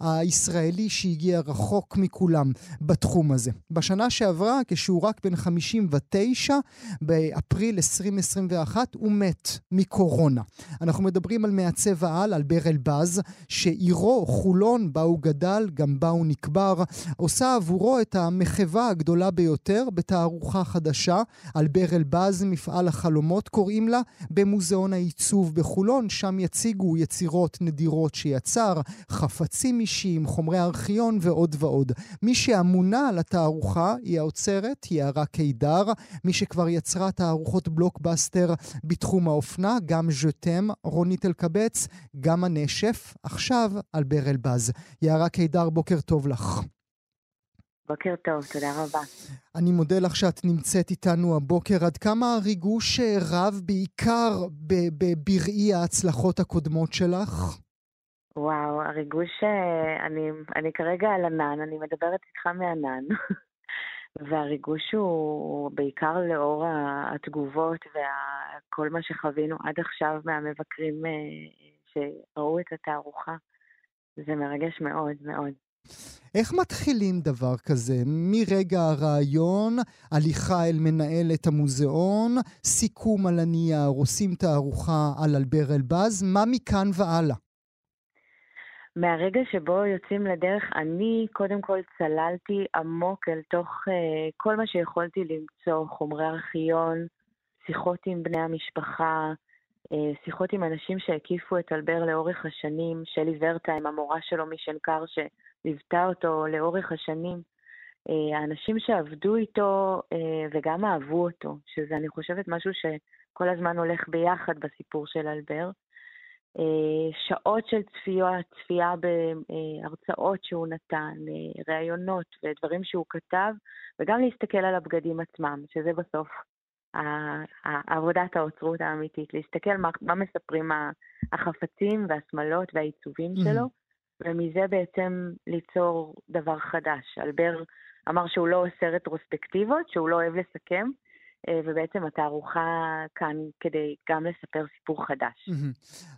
Speaker 3: הישראלי שהגיע רחוק מכולם בתחום הזה. בשנה שעברה, כשהוא רק בן 59, באפריל 2021, הוא מת מקורונה. אנחנו מדברים על מעצב העל, אלבר אלבז, שעירו, חולון, בה הוא גדל, גם בה הוא נקבר, עושה עבורו את המחווה הגדולה ביותר בתערוכה חדשה, אלבר אלבז, מפעל החלומות קוראים לה, במוזיאון העיצוב בחולון, שם יציגו יצירות נדירות שיצר, חפצים אישיים, חומרי ארכיון ועוד ועוד. מי שאמונה על התערוכה היא האוצרת, יערה קידר, מי שכבר יצרה תערוכות בלוקבאסטר בתחום האופנה, גם ז'וטם, רונית אלקבץ, גם הנשף, עכשיו אלבר אלבז. יערה קידר, בוקר טוב לך.
Speaker 7: בוקר טוב, תודה רבה.
Speaker 3: אני מודה לך שאת נמצאת איתנו הבוקר. עד כמה הריגוש רב בעיקר בראי ההצלחות הקודמות שלך?
Speaker 7: וואו, הריגוש, אה, אני, אני כרגע על ענן, אני מדברת איתך מענן. [laughs] והריגוש הוא בעיקר לאור התגובות וכל מה שחווינו עד עכשיו מהמבקרים אה, שראו את התערוכה. זה מרגש מאוד מאוד.
Speaker 3: איך מתחילים דבר כזה? מרגע הרעיון, הליכה אל מנהלת המוזיאון, סיכום על הנייר, עושים תערוכה על אלבר אלבז, מה מכאן והלאה?
Speaker 7: מהרגע שבו יוצאים לדרך, אני קודם כל צללתי עמוק אל תוך uh, כל מה שיכולתי למצוא, חומרי ארכיון, שיחות עם בני המשפחה, uh, שיחות עם אנשים שהקיפו את אלבר לאורך השנים, שלי ורטהיים, המורה שלו משנקר, שליוותה אותו לאורך השנים. Uh, האנשים שעבדו איתו uh, וגם אהבו אותו, שזה, אני חושבת, משהו שכל הזמן הולך ביחד בסיפור של אלבר. אה, שעות של צפייה, צפייה בהרצאות שהוא נתן, אה, ראיונות ודברים שהוא כתב, וגם להסתכל על הבגדים עצמם, שזה בסוף עבודת האוצרות האמיתית, להסתכל מה, מה מספרים החפצים והשמלות והעיצובים mm-hmm. שלו, ומזה בעצם ליצור דבר חדש. אלבר אמר שהוא לא עושה רטרוספקטיבות, שהוא לא אוהב לסכם, ובעצם התערוכה כאן כדי גם לספר סיפור חדש.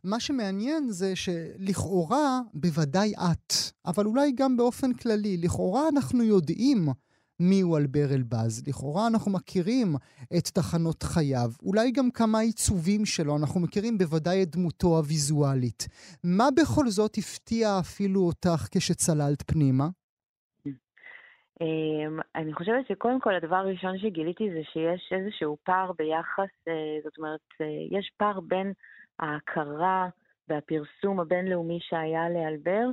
Speaker 3: מה שמעניין זה שלכאורה, בוודאי את, אבל אולי גם באופן כללי, לכאורה אנחנו יודעים מיהו אלבר אלבז. לכאורה אנחנו מכירים את תחנות חייו, אולי גם כמה עיצובים שלו, אנחנו מכירים בוודאי את דמותו הוויזואלית. מה בכל זאת הפתיע אפילו אותך כשצללת פנימה?
Speaker 7: אמ, אני חושבת שקודם כל הדבר הראשון שגיליתי זה שיש איזשהו פער ביחס, אה, זאת אומרת, אה, יש פער בין ההכרה והפרסום הבינלאומי שהיה לאלבר,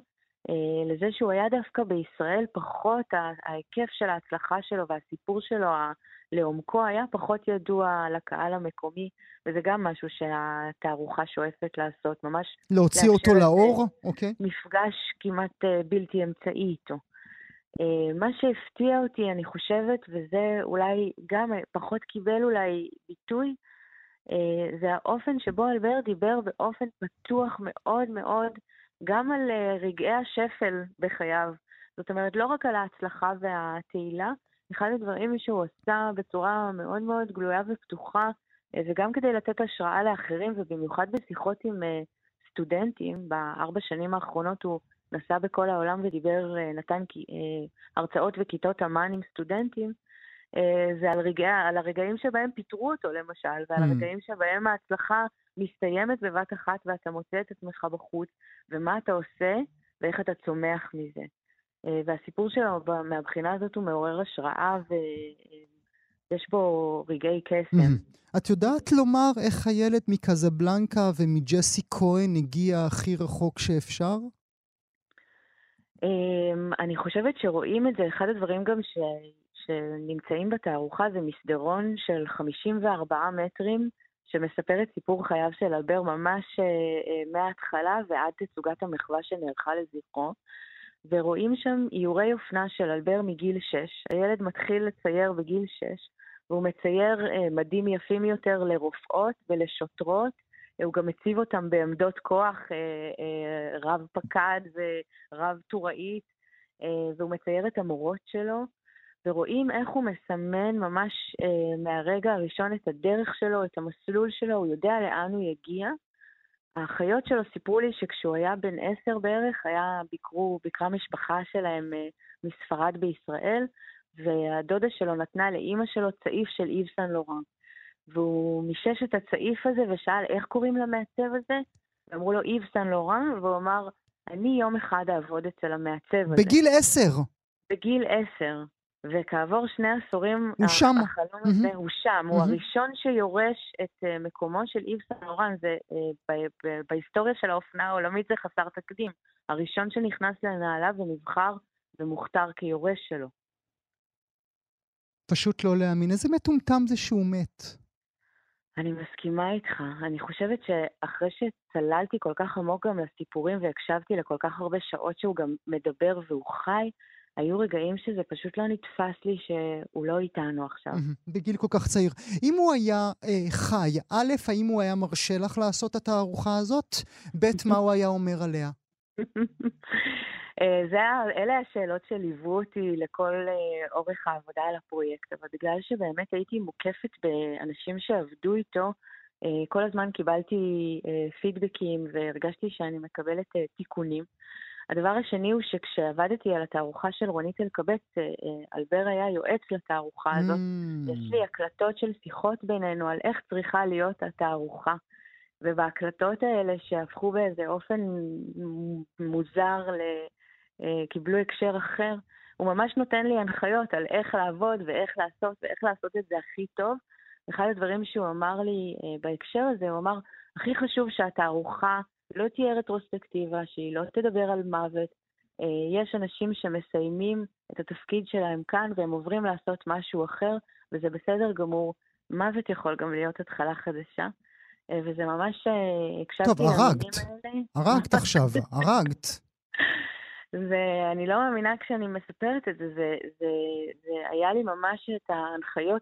Speaker 7: אה, לזה שהוא היה דווקא בישראל פחות, ההיקף של ההצלחה שלו והסיפור שלו לעומקו היה פחות ידוע לקהל המקומי, וזה גם משהו שהתערוכה שואפת לעשות, ממש...
Speaker 3: להוציא אותו לאור? אוקיי.
Speaker 7: Okay. מפגש כמעט בלתי אמצעי איתו. אה, מה שהפתיע אותי, אני חושבת, וזה אולי גם פחות קיבל אולי ביטוי, אה, זה האופן שבו אלבר דיבר באופן פתוח מאוד מאוד, גם על אה, רגעי השפל בחייו. זאת אומרת, לא רק על ההצלחה והתהילה, אחד הדברים שהוא עשה בצורה מאוד מאוד גלויה ופתוחה, וגם כדי לתת השראה לאחרים, ובמיוחד בשיחות עם סטודנטים, בארבע שנים האחרונות הוא נסע בכל העולם ודיבר, נתן הרצאות וכיתות אמן עם סטודנטים, זה על, רגע, על הרגעים שבהם פיטרו אותו למשל, ועל mm. הרגעים שבהם ההצלחה מסתיימת בבת אחת ואתה מוצא את עצמך בחוץ, ומה אתה עושה ואיך אתה צומח מזה. והסיפור שלו מהבחינה הזאת הוא מעורר השראה ויש בו רגעי קסם.
Speaker 3: את יודעת לומר איך הילד מקזבלנקה ומג'סי כהן הגיע הכי רחוק שאפשר?
Speaker 7: אמ, אני חושבת שרואים את זה, אחד הדברים גם ש... שנמצאים בתערוכה זה מסדרון של 54 מטרים שמספר את סיפור חייו של אלבר ממש אה, אה, מההתחלה ועד תצוגת המחווה שנערכה לזכרו. ורואים שם איורי אופנה של אלבר מגיל 6. הילד מתחיל לצייר בגיל 6, והוא מצייר אה, מדים יפים יותר לרופאות ולשוטרות. הוא גם מציב אותם בעמדות כוח, רב פקד ורב טוראית, והוא מצייר את המורות שלו. ורואים איך הוא מסמן ממש אה, מהרגע הראשון את הדרך שלו, את המסלול שלו, הוא יודע לאן הוא יגיע. האחיות שלו סיפרו לי שכשהוא היה בן עשר בערך, היה, ביקרו, ביקרה משפחה שלהם אה, מספרד בישראל, והדודה שלו נתנה לאימא שלו צעיף של איב סן לורן. והוא מישש את הצעיף הזה ושאל איך קוראים למעצב הזה, ואמרו לו איב סן לורן, והוא אמר, אני יום אחד אעבוד אצל המעצב הזה.
Speaker 3: בגיל עשר.
Speaker 7: בגיל עשר. וכעבור שני עשורים,
Speaker 3: הוא שם.
Speaker 7: החלום הזה mm-hmm. הוא שם. Mm-hmm. הוא הראשון שיורש את uh, מקומו של איב סן לורן, זה uh, ב- ב- בהיסטוריה של האופנה העולמית זה חסר תקדים. הראשון שנכנס לנעליו ונבחר ומוכתר כיורש שלו.
Speaker 3: פשוט לא להאמין. איזה מטומטם זה שהוא מת.
Speaker 7: אני מסכימה איתך. אני חושבת שאחרי שצללתי כל כך עמוק גם לסיפורים והקשבתי לכל כך הרבה שעות שהוא גם מדבר והוא חי, היו רגעים שזה פשוט לא נתפס לי שהוא לא איתנו עכשיו.
Speaker 3: בגיל כל כך צעיר. אם הוא היה אה, חי, א', האם הוא היה מרשה לך לעשות את התערוכה הזאת? ב', מה הוא היה אומר עליה?
Speaker 7: אה, זה, אלה השאלות שליוו אותי לכל אה, אורך העבודה על הפרויקט, אבל בגלל שבאמת הייתי מוקפת באנשים שעבדו איתו, אה, כל הזמן קיבלתי פידבקים והרגשתי שאני מקבלת תיקונים. הדבר השני הוא שכשעבדתי על התערוכה של רונית אלקבץ, אלבר היה יועץ לתערוכה הזאת. Mm. יש לי הקלטות של שיחות בינינו על איך צריכה להיות התערוכה. ובהקלטות האלה שהפכו באיזה אופן מוזר, ל... אה, קיבלו הקשר אחר, הוא ממש נותן לי הנחיות על איך לעבוד ואיך לעשות ואיך לעשות את זה הכי טוב. אחד הדברים שהוא אמר לי בהקשר הזה, הוא אמר, הכי חשוב שהתערוכה לא תהיה רטרוספקטיבה, שהיא לא תדבר על מוות. אה, יש אנשים שמסיימים את התפקיד שלהם כאן והם עוברים לעשות משהו אחר, וזה בסדר גמור. מוות יכול גם להיות התחלה חדשה. אה, וזה ממש, אה, הקשבתי.
Speaker 3: טוב, הרגת. הרגת עכשיו, [laughs] הרגת.
Speaker 7: ואני לא מאמינה כשאני מספרת את זה, זה, זה, זה היה לי ממש את ההנחיות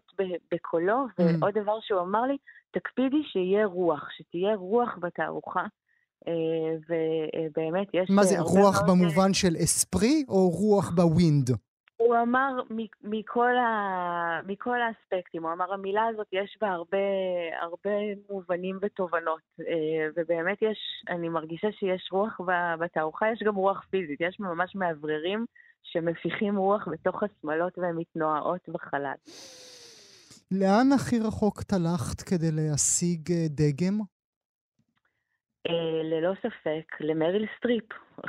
Speaker 7: בקולו, mm. ועוד דבר שהוא אמר לי, תקפידי שיהיה רוח, שתהיה רוח בתערוכה, אה, ובאמת יש...
Speaker 3: מה זה, רוח במובן של אספרי או רוח בווינד?
Speaker 7: הוא אמר מכל, ה... מכל האספקטים, הוא אמר המילה הזאת יש בה הרבה, הרבה מובנים ותובנות, אה, ובאמת יש, אני מרגישה שיש רוח בתערוכה, יש גם רוח פיזית, יש ממש מאווררים שמפיחים רוח בתוך השמלות והן מתנועות בחלל.
Speaker 3: לאן הכי רחוק הלכת כדי להשיג אה, דגם?
Speaker 7: אה, ללא ספק, למריל סטריפ. [laughs]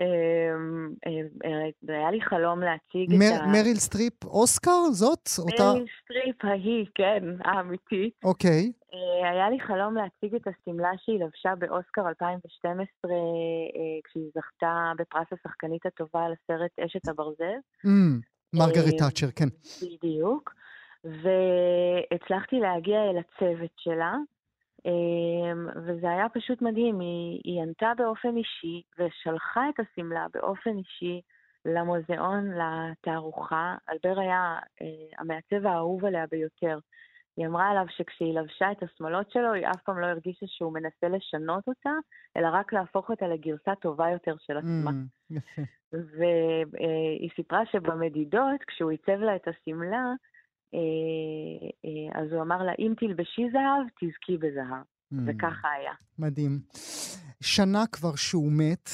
Speaker 7: אמ, אה, היה לי חלום להציג את ה...
Speaker 3: מריל סטריפ אוסקר? זאת?
Speaker 7: מריל סטריפ ההיא, כן, האמיתית.
Speaker 3: אוקיי.
Speaker 7: אה, היה לי חלום להציג את השמלה שהיא לבשה באוסקר 2012, כשהיא זכתה בפרס השחקנית הטובה על הסרט אשת הברזל.
Speaker 3: מרגרט תאצ'ר, כן.
Speaker 7: בדיוק. והצלחתי להגיע אל הצוות שלה, וזה היה פשוט מדהים, היא, היא ענתה באופן אישי ושלחה את השמלה באופן אישי למוזיאון, לתערוכה. אלבר היה אה, המעצב האהוב עליה ביותר. היא אמרה עליו שכשהיא לבשה את השמאלות שלו, היא אף פעם לא הרגישה שהוא מנסה לשנות אותה, אלא רק להפוך אותה לגרסה טובה יותר של עצמה. Mm, יפה. והיא סיפרה שבמדידות, כשהוא עיצב לה את השמלה, אה, אה, אז הוא אמר לה, אם תלבשי זהב, תזכי בזהב. Mm. וככה היה.
Speaker 3: מדהים. שנה כבר שהוא מת,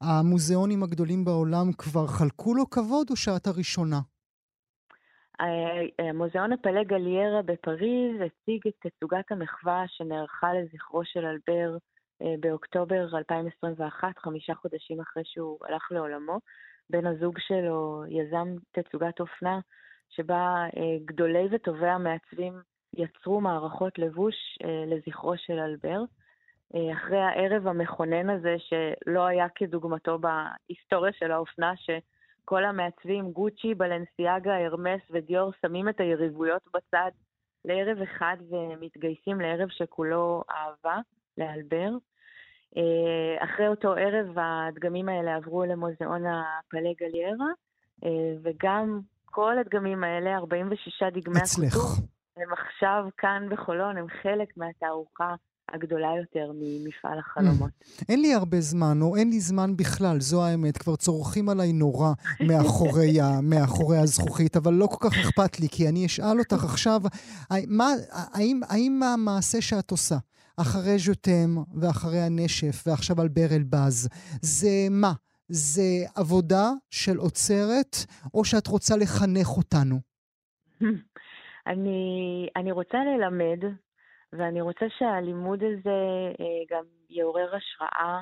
Speaker 3: המוזיאונים הגדולים בעולם כבר חלקו לו כבוד, או שאת הראשונה?
Speaker 7: המוזיאון הפלא גליירה בפריז הציג את תצוגת המחווה שנערכה לזכרו של אלבר אה, באוקטובר 2021, חמישה חודשים אחרי שהוא הלך לעולמו. בן הזוג שלו יזם תצוגת אופנה שבה אה, גדולי וטובי המעצבים יצרו מערכות לבוש אה, לזכרו של אלבר. אחרי הערב המכונן הזה, שלא היה כדוגמתו בהיסטוריה של האופנה, שכל המעצבים, גוצ'י, בלנסיאגה, הרמס ודיור, שמים את היריבויות בצד לערב אחד ומתגייסים לערב שכולו אהבה, לאלבר. אה, אחרי אותו ערב הדגמים האלה עברו למוזיאון הפלא גליירה, אה, וגם כל הדגמים האלה, 46 דגמי הכתוב, הם עכשיו כאן בחולון, הם חלק מהתערוכה הגדולה יותר ממפעל החלומות.
Speaker 3: Mm. אין לי הרבה זמן, או אין לי זמן בכלל, זו האמת. כבר צורכים עליי נורא מאחורי, ה, [laughs] מאחורי הזכוכית, אבל לא כל כך אכפת לי, כי אני אשאל אותך עכשיו, מה, האם, האם המעשה שאת עושה, אחרי ז'וטם ואחרי הנשף ועכשיו על בר אלבז, זה מה? זה עבודה של עוצרת, או שאת רוצה לחנך אותנו? [laughs]
Speaker 7: אני, אני רוצה ללמד, ואני רוצה שהלימוד הזה אה, גם יעורר השראה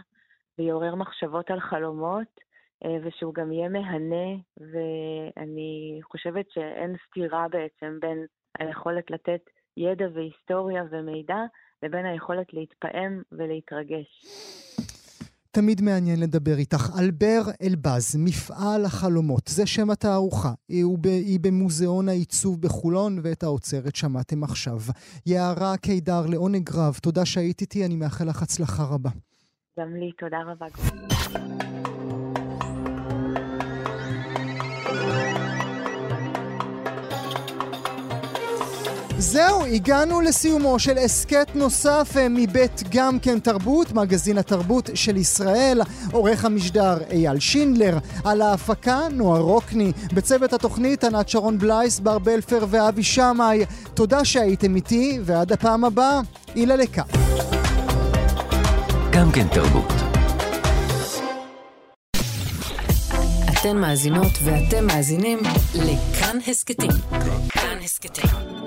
Speaker 7: ויעורר מחשבות על חלומות, אה, ושהוא גם יהיה מהנה, ואני חושבת שאין סתירה בעצם בין היכולת לתת ידע והיסטוריה ומידע לבין היכולת להתפעם ולהתרגש.
Speaker 3: תמיד מעניין לדבר איתך. אלבר אלבז, מפעל החלומות, זה שם התערוכה. היא במוזיאון העיצוב בחולון, ואת האוצרת שמעתם עכשיו. יערה קידר, לעונג רב, תודה שהיית איתי, אני מאחל לך הצלחה רבה.
Speaker 7: גם לי, תודה רבה.
Speaker 3: זהו, הגענו לסיומו של הסכת נוסף אה, מבית גם כן תרבות, מגזין התרבות של ישראל, עורך המשדר אייל שינדלר, על ההפקה נועה רוקני, בצוות התוכנית ענת שרון בלייס, בר בלפר ואבי שמאי. תודה שהייתם איתי, ועד הפעם הבאה, אילה לקה.
Speaker 2: גם כן תרבות.
Speaker 1: אתן מאזינות ואתם מאזינים לכאן הסכתים. כאן הסכתים,